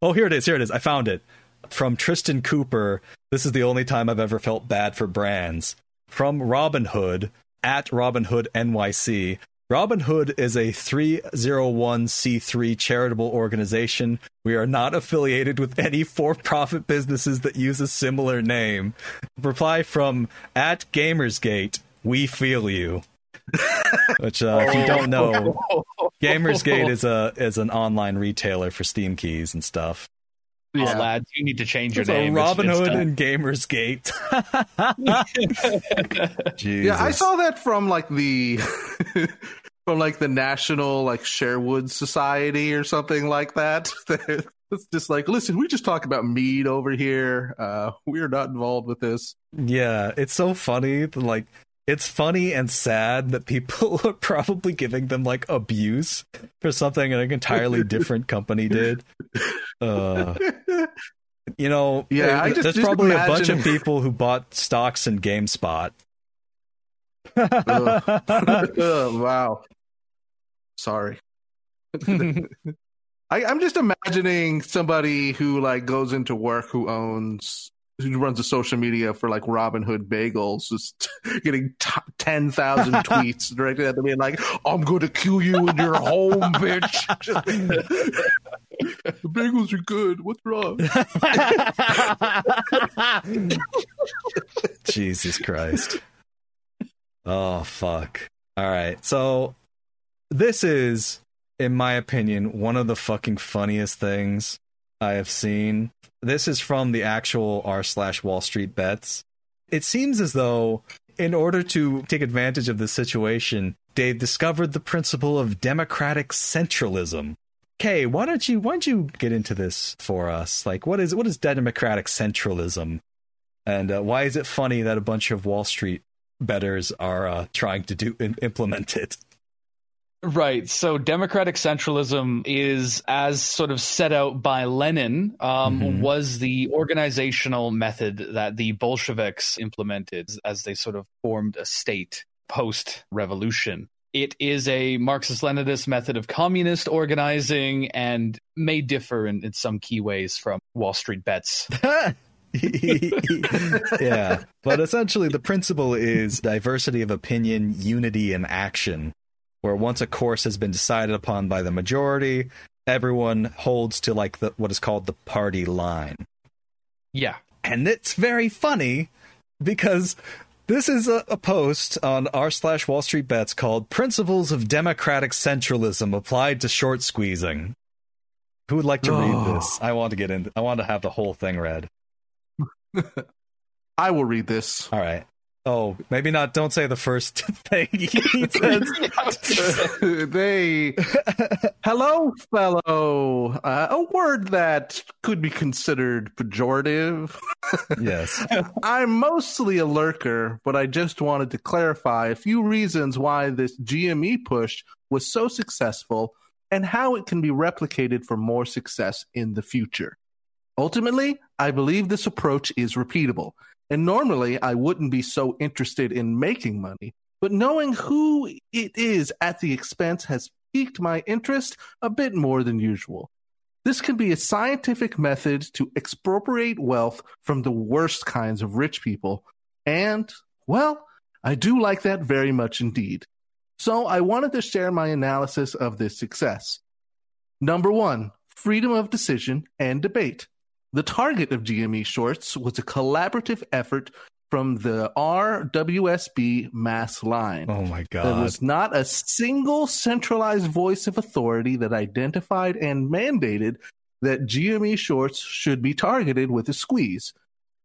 Oh, here it is. Here it is. I found it from Tristan Cooper. This is the only time I've ever felt bad for brands. From Robin Hood at Robin Hood NYC. Robin Hood is a 301c3 charitable organization. We are not affiliated with any for profit businesses that use a similar name. Reply from at Gamersgate, we feel you. Which, uh, if you don't know, Gamersgate is a is an online retailer for Steam keys and stuff. Oh, Yeah. lads, you need to change your So name. It's- it's Robinhood done. and Gamersgate. Jesus. Yeah, I saw that from like the from like the National like Sherwood Society or something like that. it's just like, listen, we just talk about mead over here. Uh, we are not involved with this. Yeah, it's so funny. Like, it's funny and sad that people are probably giving them like abuse for something an entirely different company did. Uh, you know, Yeah, there- just- there's just probably a bunch of people who bought stocks in GameSpot. Ugh. Ugh, wow. Sorry. I, I'm just imagining somebody who like goes into work who owns who runs a social media for like Robin Hood Bagels, just getting t- ten thousand tweets directed at them, being like, "I'm going to kill you in your home, bitch." Just- the bagels are good. What's wrong? Jesus Christ. Oh, fuck. All right. So, this is, in my opinion, one of the fucking funniest things I have seen. This is from the actual r slash Wall Street bets. It seems as though, in order to take advantage of the situation, they discovered the principle of democratic centralism. Kay, why don't you why don't you get into this for us? Like, what is what is democratic centralism? And uh, why is it funny that a bunch of Wall Street betters are uh, trying to do implement it? Right. So democratic centralism is, as sort of set out by Lenin, um, Mhm. was the organizational method that the Bolsheviks implemented as they sort of formed a state post revolution. It is a Marxist Leninist method of communist organizing and may differ in, in some key ways from Wall Street bets. yeah, but essentially the principle is diversity of opinion, unity in action. Where once a course has been decided upon by the majority, everyone holds to like the what is called the party line. Yeah. and it's very funny because this is a, a post on r slash Wall Street Bets called "Principles of Democratic Centralism Applied to Short Squeezing." Who would like to Oh. read this? I want to get in. I want to have the whole thing read. I will read this. All right. Oh, maybe not. Don't say the first thing he says. they hello fellow uh, a word that could be considered pejorative yes. i'm mostly a lurker but i just wanted to clarify a few reasons why this gme push was so successful and how it can be replicated for more success in the future ultimately i believe this approach is repeatable and normally i wouldn't be so interested in making money but knowing who it is at the expense has piqued my interest a bit more than usual. This can be a scientific method to expropriate wealth from the worst kinds of rich people, and, well, I do like that very much indeed. So I wanted to share my analysis of this success. Number one, freedom of decision and debate. The target of GME Shorts was a collaborative effort from the RWSB mass line. Oh my God. There was not a single centralized voice of authority that identified and mandated that GME shorts should be targeted with a squeeze.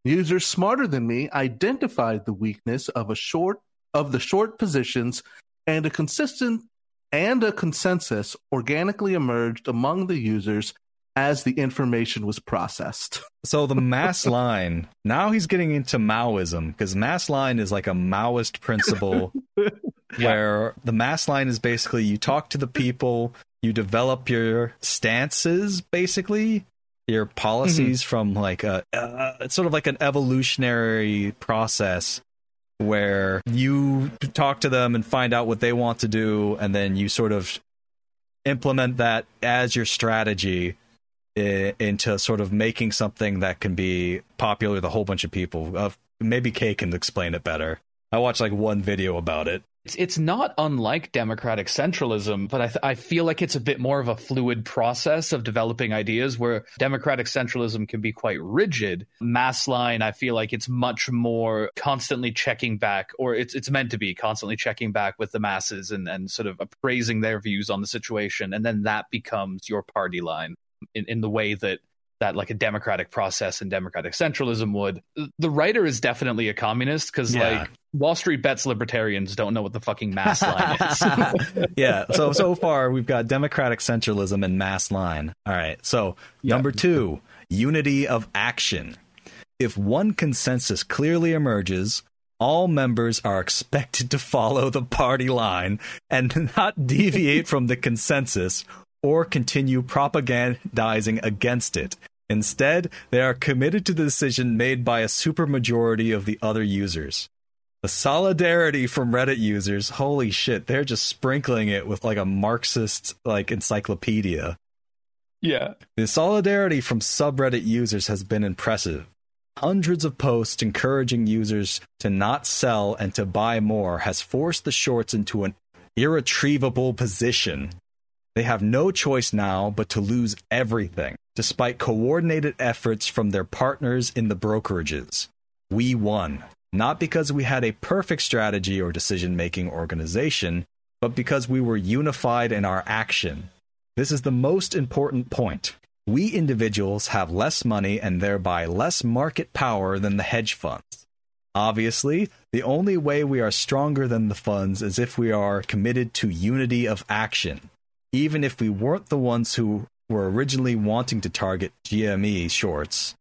Users smarter than me identified the weakness of a short of the short positions and a consistent and a consensus organically emerged among the users as the information was processed. So the mass line. Now he's getting into Maoism because mass line is like a Maoist principle where the mass line is basically you talk to the people, you develop your stances, basically your policies from like a uh, it's sort of like an evolutionary process where you talk to them and find out what they want to do, and then you sort of implement that as your strategy into sort of making something that can be popular with a whole bunch of people. Uh, maybe Kay can explain it better. I watched like one video about it. It's, it's not unlike democratic centralism, but I, th- I feel like it's a bit more of a fluid process of developing ideas where democratic centralism can be quite rigid. Mass line, I feel like it's much more constantly checking back, or it's, it's meant to be constantly checking back with the masses and, and sort of appraising their views on the situation. And then that becomes your party line in, in the way that that like a democratic process and democratic centralism would. The writer is definitely a communist because Yeah. like Wall Street bets libertarians don't know what the fucking mass line is. yeah. So so far we've got democratic centralism and mass line. All right. So number two, unity of action. If one consensus clearly emerges, all members are expected to follow the party line and not deviate from the consensus or continue propagandizing against it. Instead, they are committed to the decision made by a supermajority of the other users. The solidarity from Reddit users, holy shit, they're just sprinkling it with like a Marxist like encyclopedia. yeah. The solidarity from subreddit users has been impressive. Hundreds of posts encouraging users to not sell and to buy more has forced the shorts into an irretrievable position. They have no choice now but to lose everything, despite coordinated efforts from their partners in the brokerages. We won, not because we had a perfect strategy or decision making organization, but because we were unified in our action. This is the most important point. We individuals have less money and thereby less market power than the hedge funds. Obviously, the only way we are stronger than the funds is if we are committed to unity of action. Even if we weren't the ones who were originally wanting to target GME shorts.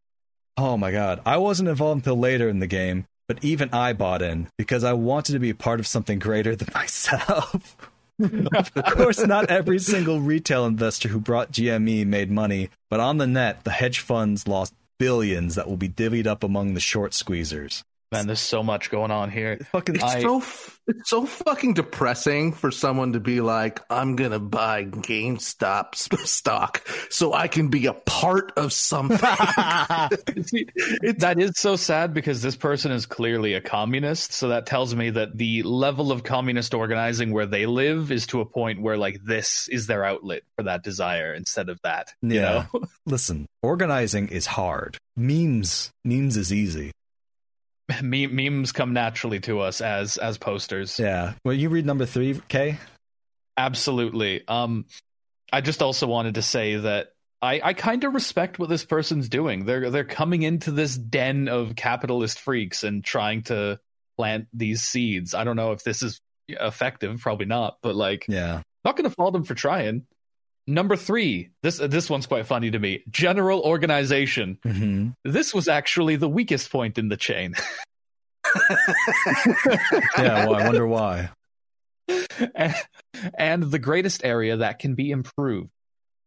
Oh my god, I wasn't involved until later in the game, but even I bought in because I wanted to be part of something greater than myself. of course, not every single retail investor who brought GME made money, but on the net, the hedge funds lost billions that will be divvied up among the short squeezers. Man, there's so much going on here. Fucking It's I- so it's so fucking depressing for someone to be like, I'm gonna buy GameStop stock so I can be a part of something. See, that is so sad because this person is clearly a communist. So that tells me that the level of communist organizing where they live is to a point where like this is their outlet for that desire instead of that. You Yeah. know? Listen, organizing is hard. Memes, memes is easy. Me- memes come naturally to us as as posters. Yeah. Well, you read number three, Kay? Absolutely. Um, I just also wanted to say that I, I kind of respect what this person's doing. They're they're coming into this den of capitalist freaks and trying to plant these seeds. I don't know if this is effective, probably not, but like Yeah. not going to fault them for trying. Number three, this this one's quite funny to me. General organization. hmm This was actually the weakest point in the chain. Yeah. Well, I wonder why. and, and the greatest area that can be improved.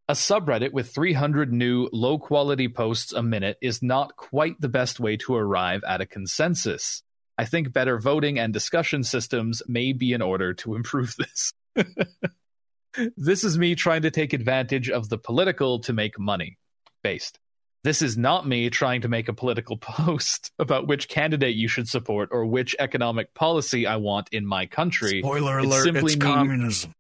A subreddit with 300 new low quality posts a minute is not quite the best way to arrive at a consensus. I think better voting and discussion systems may be in order to improve this. this is me trying to take advantage of the political to make money based. This is not me trying to make a political post about which candidate you should support or which economic policy I want in my country. Spoiler It's alert, simply it's me- communism.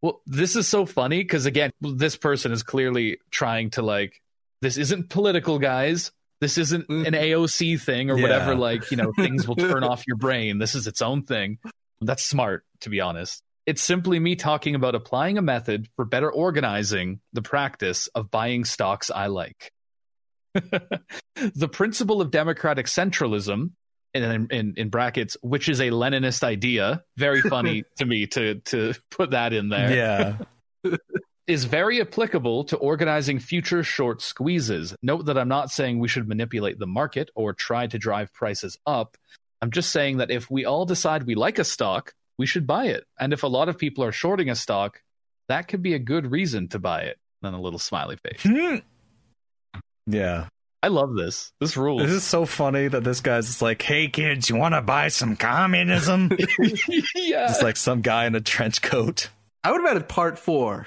Well, this is so funny because again, this person is clearly trying to like, this isn't political, guys. This isn't mm. an AOC thing or Yeah. whatever. Like, you know, things will turn off your brain. This is its own thing. That's smart, to be honest. It's simply me talking about applying a method for better organizing the practice of buying stocks I like. the principle of democratic centralism, in, in, in brackets, which is a Leninist idea, very funny to me to, to put that in there Yeah. is very applicable to organizing future short squeezes. Note that I'm not saying we should manipulate the market or try to drive prices up. I'm just saying that if we all decide we like a stock, we should buy it. And if a lot of people are shorting a stock, that could be a good reason to buy it. Then a little smiley face. yeah. I love this. This rules. This is so funny that this guy's just like, hey kids, you want to buy some communism? yeah. just like some guy in a trench coat. I would have added part four.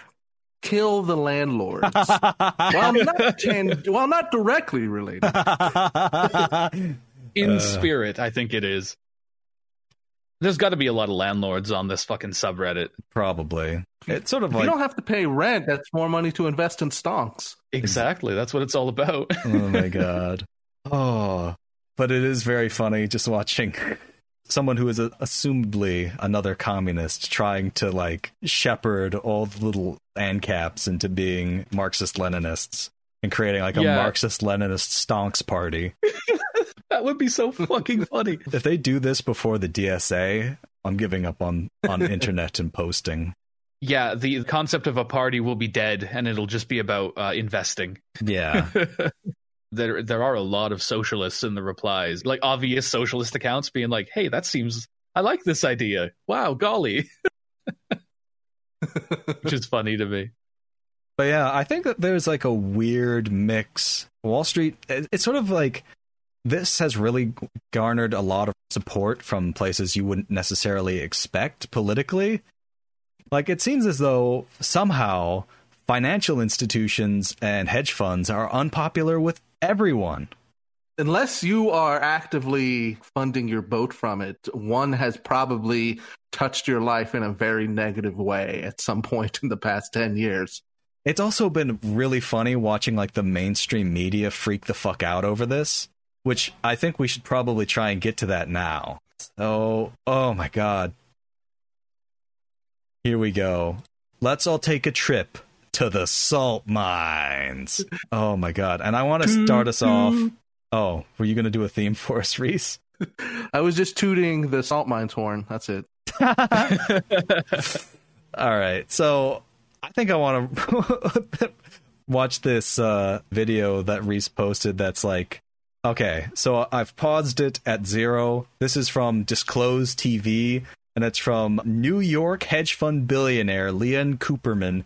Kill the landlords. while not tan- while not directly related. In Uh. spirit, I think it is. There's got to be a lot of landlords on this fucking subreddit. Probably. It's sort of If like you don't have to pay rent, that's more money to invest in stonks. Exactly. That's what it's all about. oh my god. Oh, but it is very funny just watching someone who is a, assumably another communist trying to like shepherd all the little ANCAPs into being Marxist Leninists and creating like a Yeah. Marxist Leninist stonks party. that would be so fucking funny. If they do this before the DSA, I'm giving up on on internet and posting. Yeah, the concept of a party will be dead, and it'll just be about uh, investing. Yeah. there, there are a lot of socialists in the replies, like obvious socialist accounts, being like, "Hey, that seems. I like this idea. Wow, golly," which is funny to me. But yeah, I think that there's like a weird mix. Wall Street, it's sort of like this has really garnered a lot of support from places you wouldn't necessarily expect politically. Like it seems as though somehow financial institutions and hedge funds are unpopular with everyone. Unless you are actively funding your boat from it, one has probably touched your life in a very negative way at some point in the past 10 years. It's also been really funny watching like the mainstream media freak the fuck out over this, which I think we should probably try and get to that now. So, oh my god. Here we go. Let's all take a trip to the salt mines. Oh my god. And I want to start us off. Oh, were you going to do a theme for us, Reese? I was just tooting the salt mines horn. That's it. All right. So I think I want to watch this uh, video that Reese posted that's like, okay, so I've paused it at zero. This is from Disclose TV, and it's from New York hedge fund billionaire Leon Cooperman.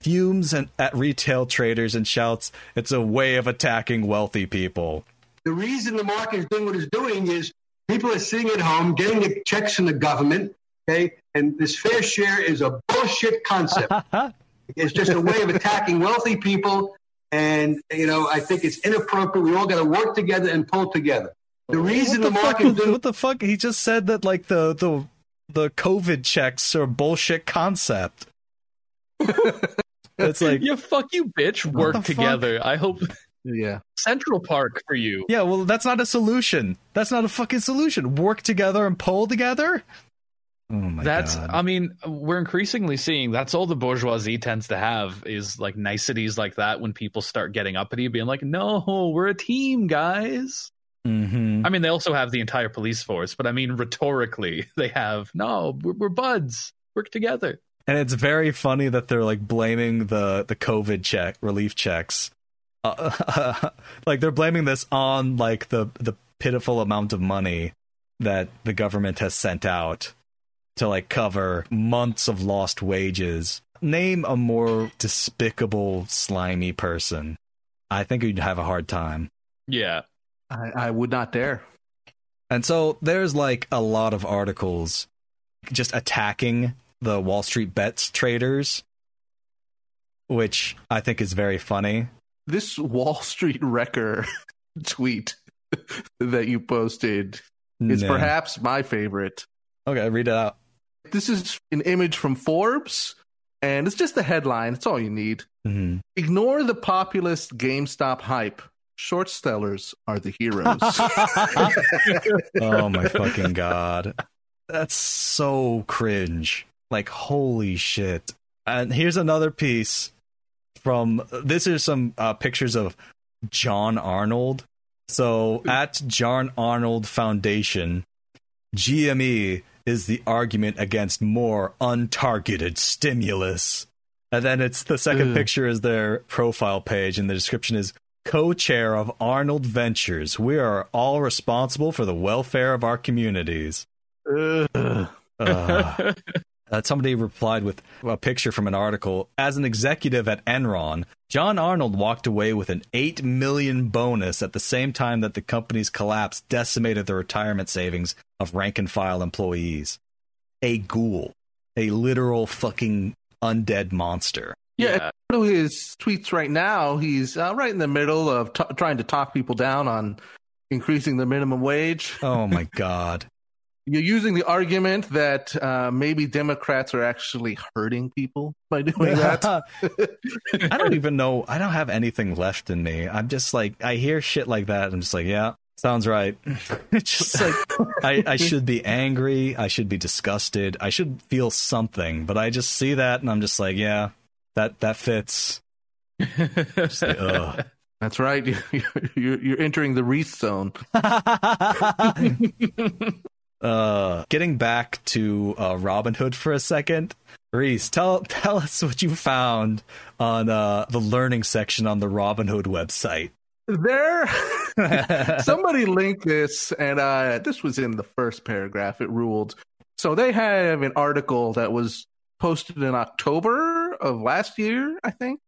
Fumes and, at retail traders and shouts, it's a way of attacking wealthy people. The reason the market is doing what it's doing is people are sitting at home getting the checks from the government, okay? And this fair share is a bullshit concept. it's just a way of attacking wealthy people. And, you know, I think it's inappropriate. We all got to work together and pull together. The reason what the, the, fuck? market is doing What the fuck? He just said that like the the the COVID checks are a bullshit concept. it's like Yeah, fuck you, bitch. the Work fuck? together. I hope Yeah. Central Park for you. Yeah, well, that's not a solution. That's not a fucking solution. Work together and pull together. Oh my that's god! i mean we're increasingly seeing that's all the bourgeoisie tends to have is like niceties like that when people start getting uppity being like no we're a team guys. Hmm i mean they also have the entire police force but i mean rhetorically they have no we're, we're buds. Work together. And it's very funny that they're like blaming the the COVID check relief checks, uh, like they're blaming this on like the the pitiful amount of money that the government has sent out to like cover months of lost wages. Name a more despicable, slimy person. I think you'd have a hard time. yeah I, I would not dare. And so there's like a lot of articles just attacking the Wall Street bets traders, which I think is very funny. This Wall Street Wrecker tweet that you posted is Nah. perhaps my favorite. okay. Read it out. This is an image from Forbes, and it's just the headline. It's all you need. Mhm. Ignore the populist GameStop hype. Short sellers are the heroes. oh my fucking god, that's so cringe. Like holy shit. And here's another piece from. This is some uh, pictures of John Arnold. So at John Arnold Foundation, GME is the argument against more untargeted stimulus. And then it's the second Ugh. picture is their profile page, and the description is co-chair of Arnold Ventures. We are all responsible for the welfare of our communities. Ugh. Ugh. Uh, somebody replied with a picture from an article. As an executive at Enron, John Arnold walked away with an eight million bonus at the same time that the company's collapse decimated the retirement savings of rank and file employees. A ghoul, a literal fucking undead monster. Yeah, Yeah. to his tweets right now. He's uh, right in the middle of t- trying to talk people down on increasing the minimum wage. Oh my god. You're using the argument that uh, maybe Democrats are actually hurting people by doing that. I don't even know. I don't have anything left in me. I'm just like, I hear shit like that. I'm just like, yeah, sounds right. it's just like, I, I should be angry. I should be disgusted. I should feel something, but I just see that and I'm just like, yeah, that, that fits. Just like, ugh. That's right. You're, you're, you're entering the wreath zone. Uh, getting back to uh, Robinhood for a second, Reese, tell tell us what you found on uh, the learning section on the Robinhood website. There, somebody linked this, and uh, this was in the first paragraph. It ruled. So they have an article that was posted in October of last year, I think.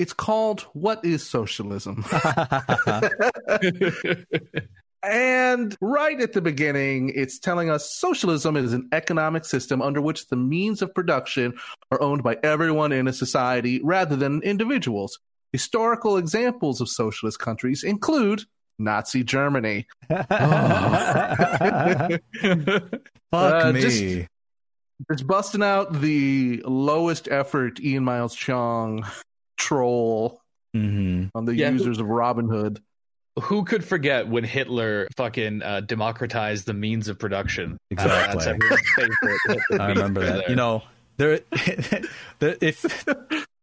It's called "What Is Socialism." And right at the beginning, it's telling us socialism is an economic system under which the means of production are owned by everyone in a society rather than individuals. Historical examples of socialist countries include Nazi Germany. Fuck Uh, me. just- It's busting out the lowest effort Ian Miles Cheong troll hmm on the Yeah, users of Robinhood. Who could forget when Hitler fucking uh, democratized the means of production? Exactly. that's everyone's favorite I remember that. there. You know, there, the, if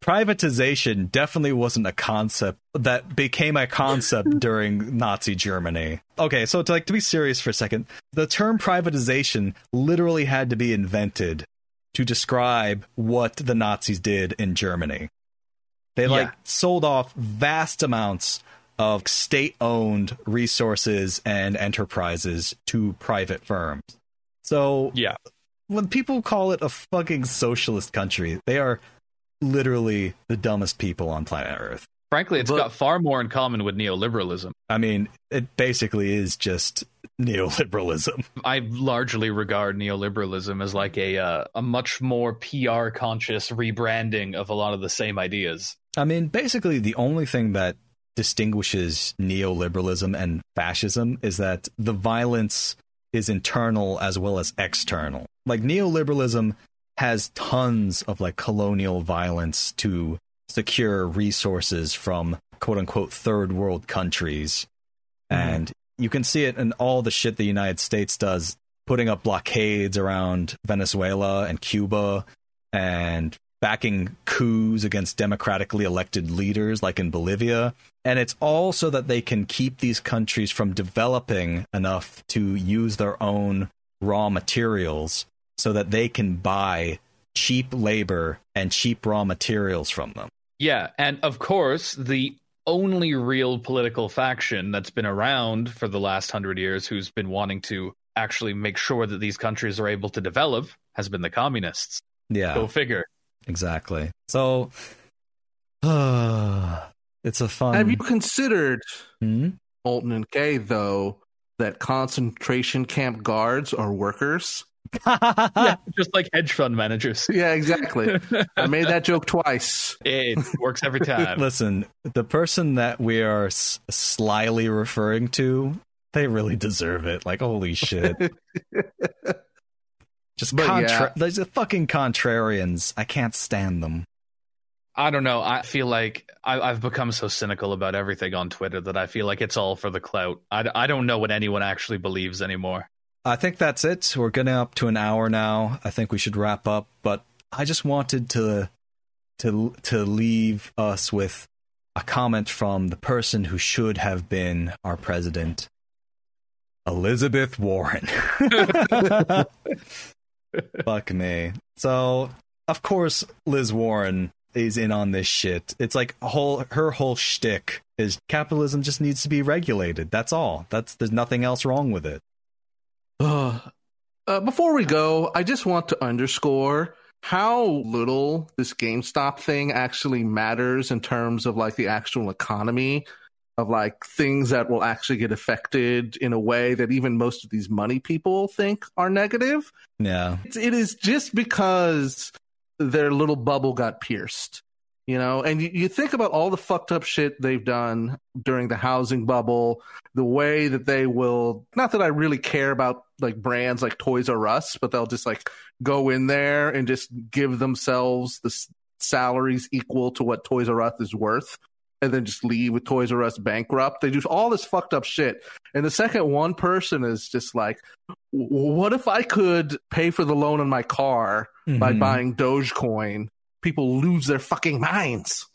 privatization definitely wasn't a concept that became a concept during Nazi Germany. Okay, so to like to be serious for a second, the term privatization literally had to be invented to describe what the Nazis did in Germany. They like Yeah. sold off vast amounts of state-owned resources and enterprises to private firms. So yeah, when people call it a fucking socialist country, they are literally the dumbest people on planet Earth. frankly, it's But- got far more in common with neoliberalism. I mean, it basically is just neoliberalism. I largely regard neoliberalism as like a uh, a much more PR conscious rebranding of a lot of the same ideas. I mean, basically, the only thing that distinguishes neoliberalism and fascism is that the violence is internal as well as external. Like, neoliberalism has tons of like colonial violence to secure resources from quote unquote third world countries. Mm-hmm. And you can see it in all the shit the United States does, putting up blockades around Venezuela and Cuba and backing coups against democratically elected leaders like in Bolivia. And it's all so that they can keep these countries from developing enough to use their own raw materials so that they can buy cheap labor and cheap raw materials from them. Yeah, and of course, the only real political faction that's been around for the last hundred years who's been wanting to actually make sure that these countries are able to develop has been the communists. Yeah. Go figure. Exactly. So, it's a fun. Have you considered Hmm? Alton and Kay, though, that concentration camp guards are workers? yeah, just like hedge fund managers. Yeah, exactly. I made that joke twice. It works every time. Listen, the person that we are s- slyly referring to, they really deserve it. Like, holy shit. Just But contra- yeah. there's a fucking contrarians. I can't stand them. I don't know. I feel like I, I've become so cynical about everything on Twitter that I feel like it's all for the clout. I, I don't know what anyone actually believes anymore. I think that's it. We're getting up to an hour now. I think we should wrap up, but I just wanted to to to leave us with a comment from the person who should have been our president, Elizabeth Warren. Fuck me. So, of course, Liz Warren is in on this shit. It's like whole her whole shtick is capitalism just needs to be regulated. That's all. That's there's nothing else wrong with it. Uh, uh, before we go, I just want to underscore how little this GameStop thing actually matters in terms of like the actual economy of like things that will actually get affected in a way that even most of these money people think are negative. Yeah. It's, it is just because their little bubble got pierced. You know, and you, you think about all the fucked up shit they've done during the housing bubble, the way that they will, not that I really care about like brands like Toys R Us, but they'll just like go in there and just give themselves the salaries equal to what Toys R Us is worth and then just leave with Toys R Us bankrupt. They do all this fucked up shit. And the second one person is just like, what if I could pay for the loan on my car by Mhm. buying Dogecoin? People lose their fucking minds.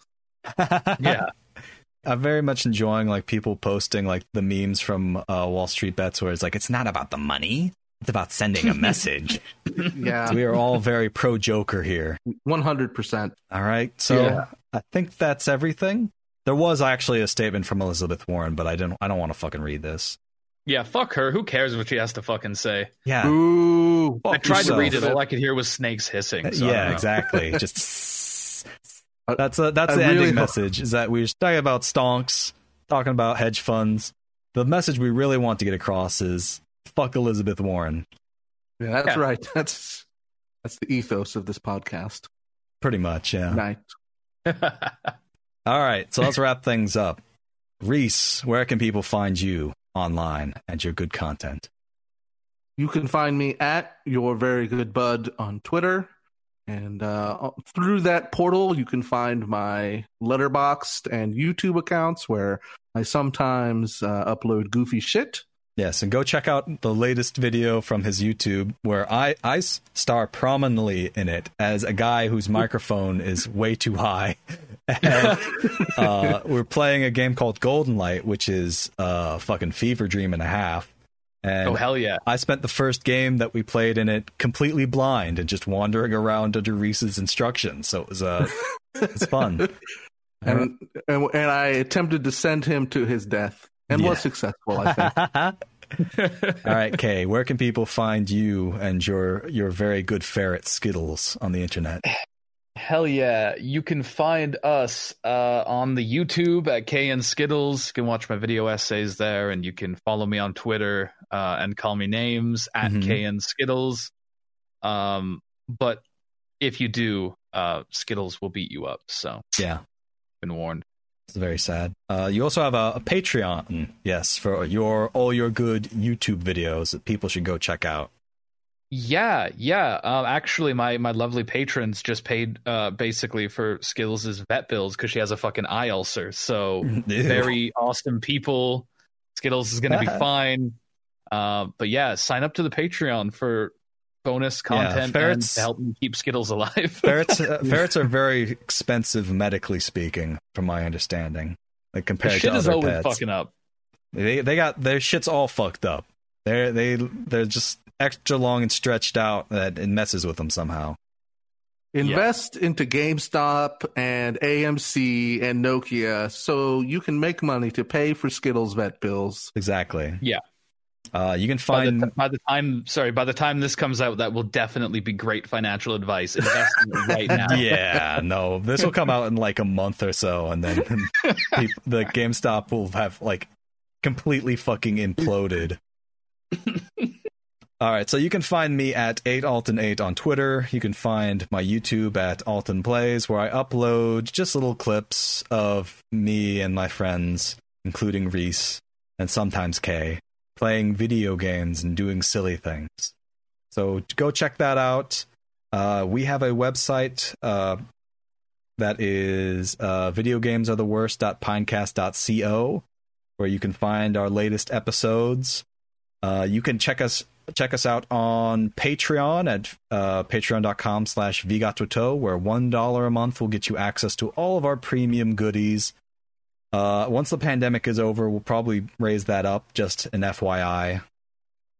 Yeah. I'm very much enjoying like people posting like the memes from uh, Wall Street Bets where it's like it's not about the money, it's about sending a message. Yeah, we are all very pro Joker here. one hundred percent. All right, so Yeah. I think that's everything. There was actually a statement from Elizabeth Warren, but I didn't. I don't want to fucking read this. Yeah, fuck her. Who cares what she has to fucking say? Yeah, Ooh, I tried to read it. All I could hear was snakes hissing. So yeah, exactly. Just that's a, that's I the really ending hope- message. Is that we're talking about stonks, talking about hedge funds. The message we really want to get across is fuck Elizabeth Warren. Yeah, that's Yeah. right. That's that's the ethos of this podcast. Pretty much, yeah. Night. All right, so let's wrap things up. Reese, where can people find you online and your good content? You can find me at your very good bud on Twitter. And uh, through that portal, you can find my Letterboxd and YouTube accounts where I sometimes uh, upload goofy shit. Yes, and go check out the latest video from his YouTube where I, I star prominently in it as a guy whose microphone is way too high. And, uh, we're playing a game called Golden Light, which is a fucking fever dream and a half. And oh hell yeah! I spent the first game that we played in it completely blind and just wandering around under Reese's instructions. So it was uh, it's fun. And, and, and I attempted to send him to his death and was successful, I think. All right, Kay, where can people find you and your your very good ferret Skittles on the internet? Hell yeah. You can find us uh, on the YouTube at K and Skittles. You can watch my video essays there, and you can follow me on Twitter uh, and call me names at Mhm. K and Skittles. Um, but if you do, uh, Skittles will beat you up. So, Yeah, been warned. It's very sad. Uh, you also have a, a Patreon, yes, for your all your good YouTube videos that people should go check out. Yeah, yeah. Um, actually, my my lovely patrons just paid uh, basically for Skittles' vet bills because she has a fucking eye ulcer. So very awesome people. Skittles is going to be fine. Uh, but yeah, sign up to the Patreon for bonus content and ferrets- to help me keep Skittles alive. ferrets uh, ferrets are very expensive medically speaking, from my understanding. Like the compared shit to is other always pets. fucking up. They they got their shit's all fucked up. They're they they're just extra long and stretched out that it messes with them somehow. Invest into GameStop and AMC and Nokia so you can make money to pay for Skittles vet bills. Exactly. Yeah. Uh, you can By the, find by the time, sorry, by the time this comes out, that will definitely be great financial advice. Investing right now. yeah, no, this will come out in like a month or so, and then peop the GameStop will have like completely fucking imploded. All right, so you can find me at 8alton8 on Twitter. You can find my YouTube at Alton Plays, where I upload just little clips of me and my friends, including Reese and sometimes Kay, playing video games and doing silly things. So go check that out. Uh, we have a website uh, that is uh, videogamesaretheworst.pinecast.co, where you can find our latest episodes. Uh, you can check us check us out on Patreon at uh, patreon.com slash vigatoto, where $1 a month will get you access to all of our premium goodies. Uh, once the pandemic is over, we'll probably raise that up, just an FYI.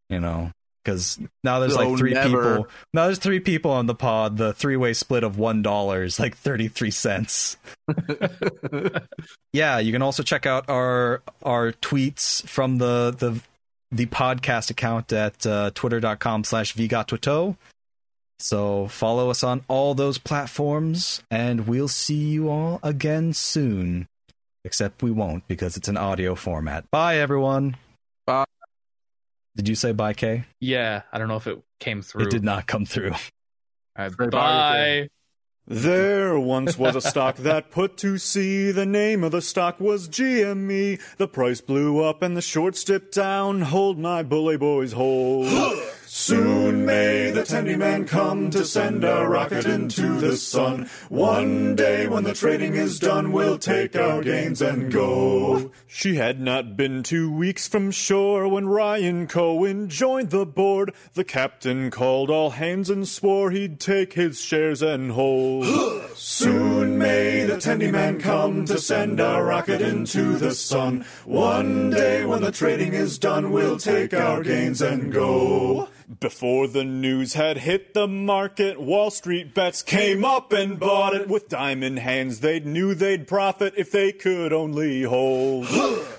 You know, because now there's like three never. people. Now there's three people on the pod. The three way split of one dollar is like thirty three cents. yeah, you can also check out our our tweets from the the the podcast account at uh, twitter.com slash vigatoto. So follow us on all those platforms, and we'll see you all again soon. Except we won't because it's an audio format. Bye, everyone. Bye. Did you say bye, Kay? Yeah, I don't know if it came through. It did not come through. All right, Say bye, bye. There once was a stock that put to sea. The name of the stock was GME. The price blew up and the shorts dipped down. Hold my bully boys, hold. Soon may the Tendy Man come to send a rocket into the sun. One day when the trading is done, we'll take our gains and go. She had not been two weeks from shore when Ryan Cohen joined the board. The captain called all hands and swore he'd take his shares and hold. Soon may the Tendy Man come to send a rocket into the sun. One day when the trading is done, we'll take our gains and go. Before the news had hit the market, Wall Street bets came up and bought it. With diamond hands, they knew they'd profit if they could only hold.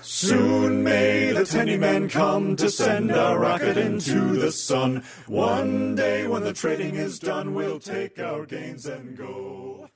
Soon may the Tendy Man come to send a rocket into the sun. One day when the trading is done, we'll take our gains and go.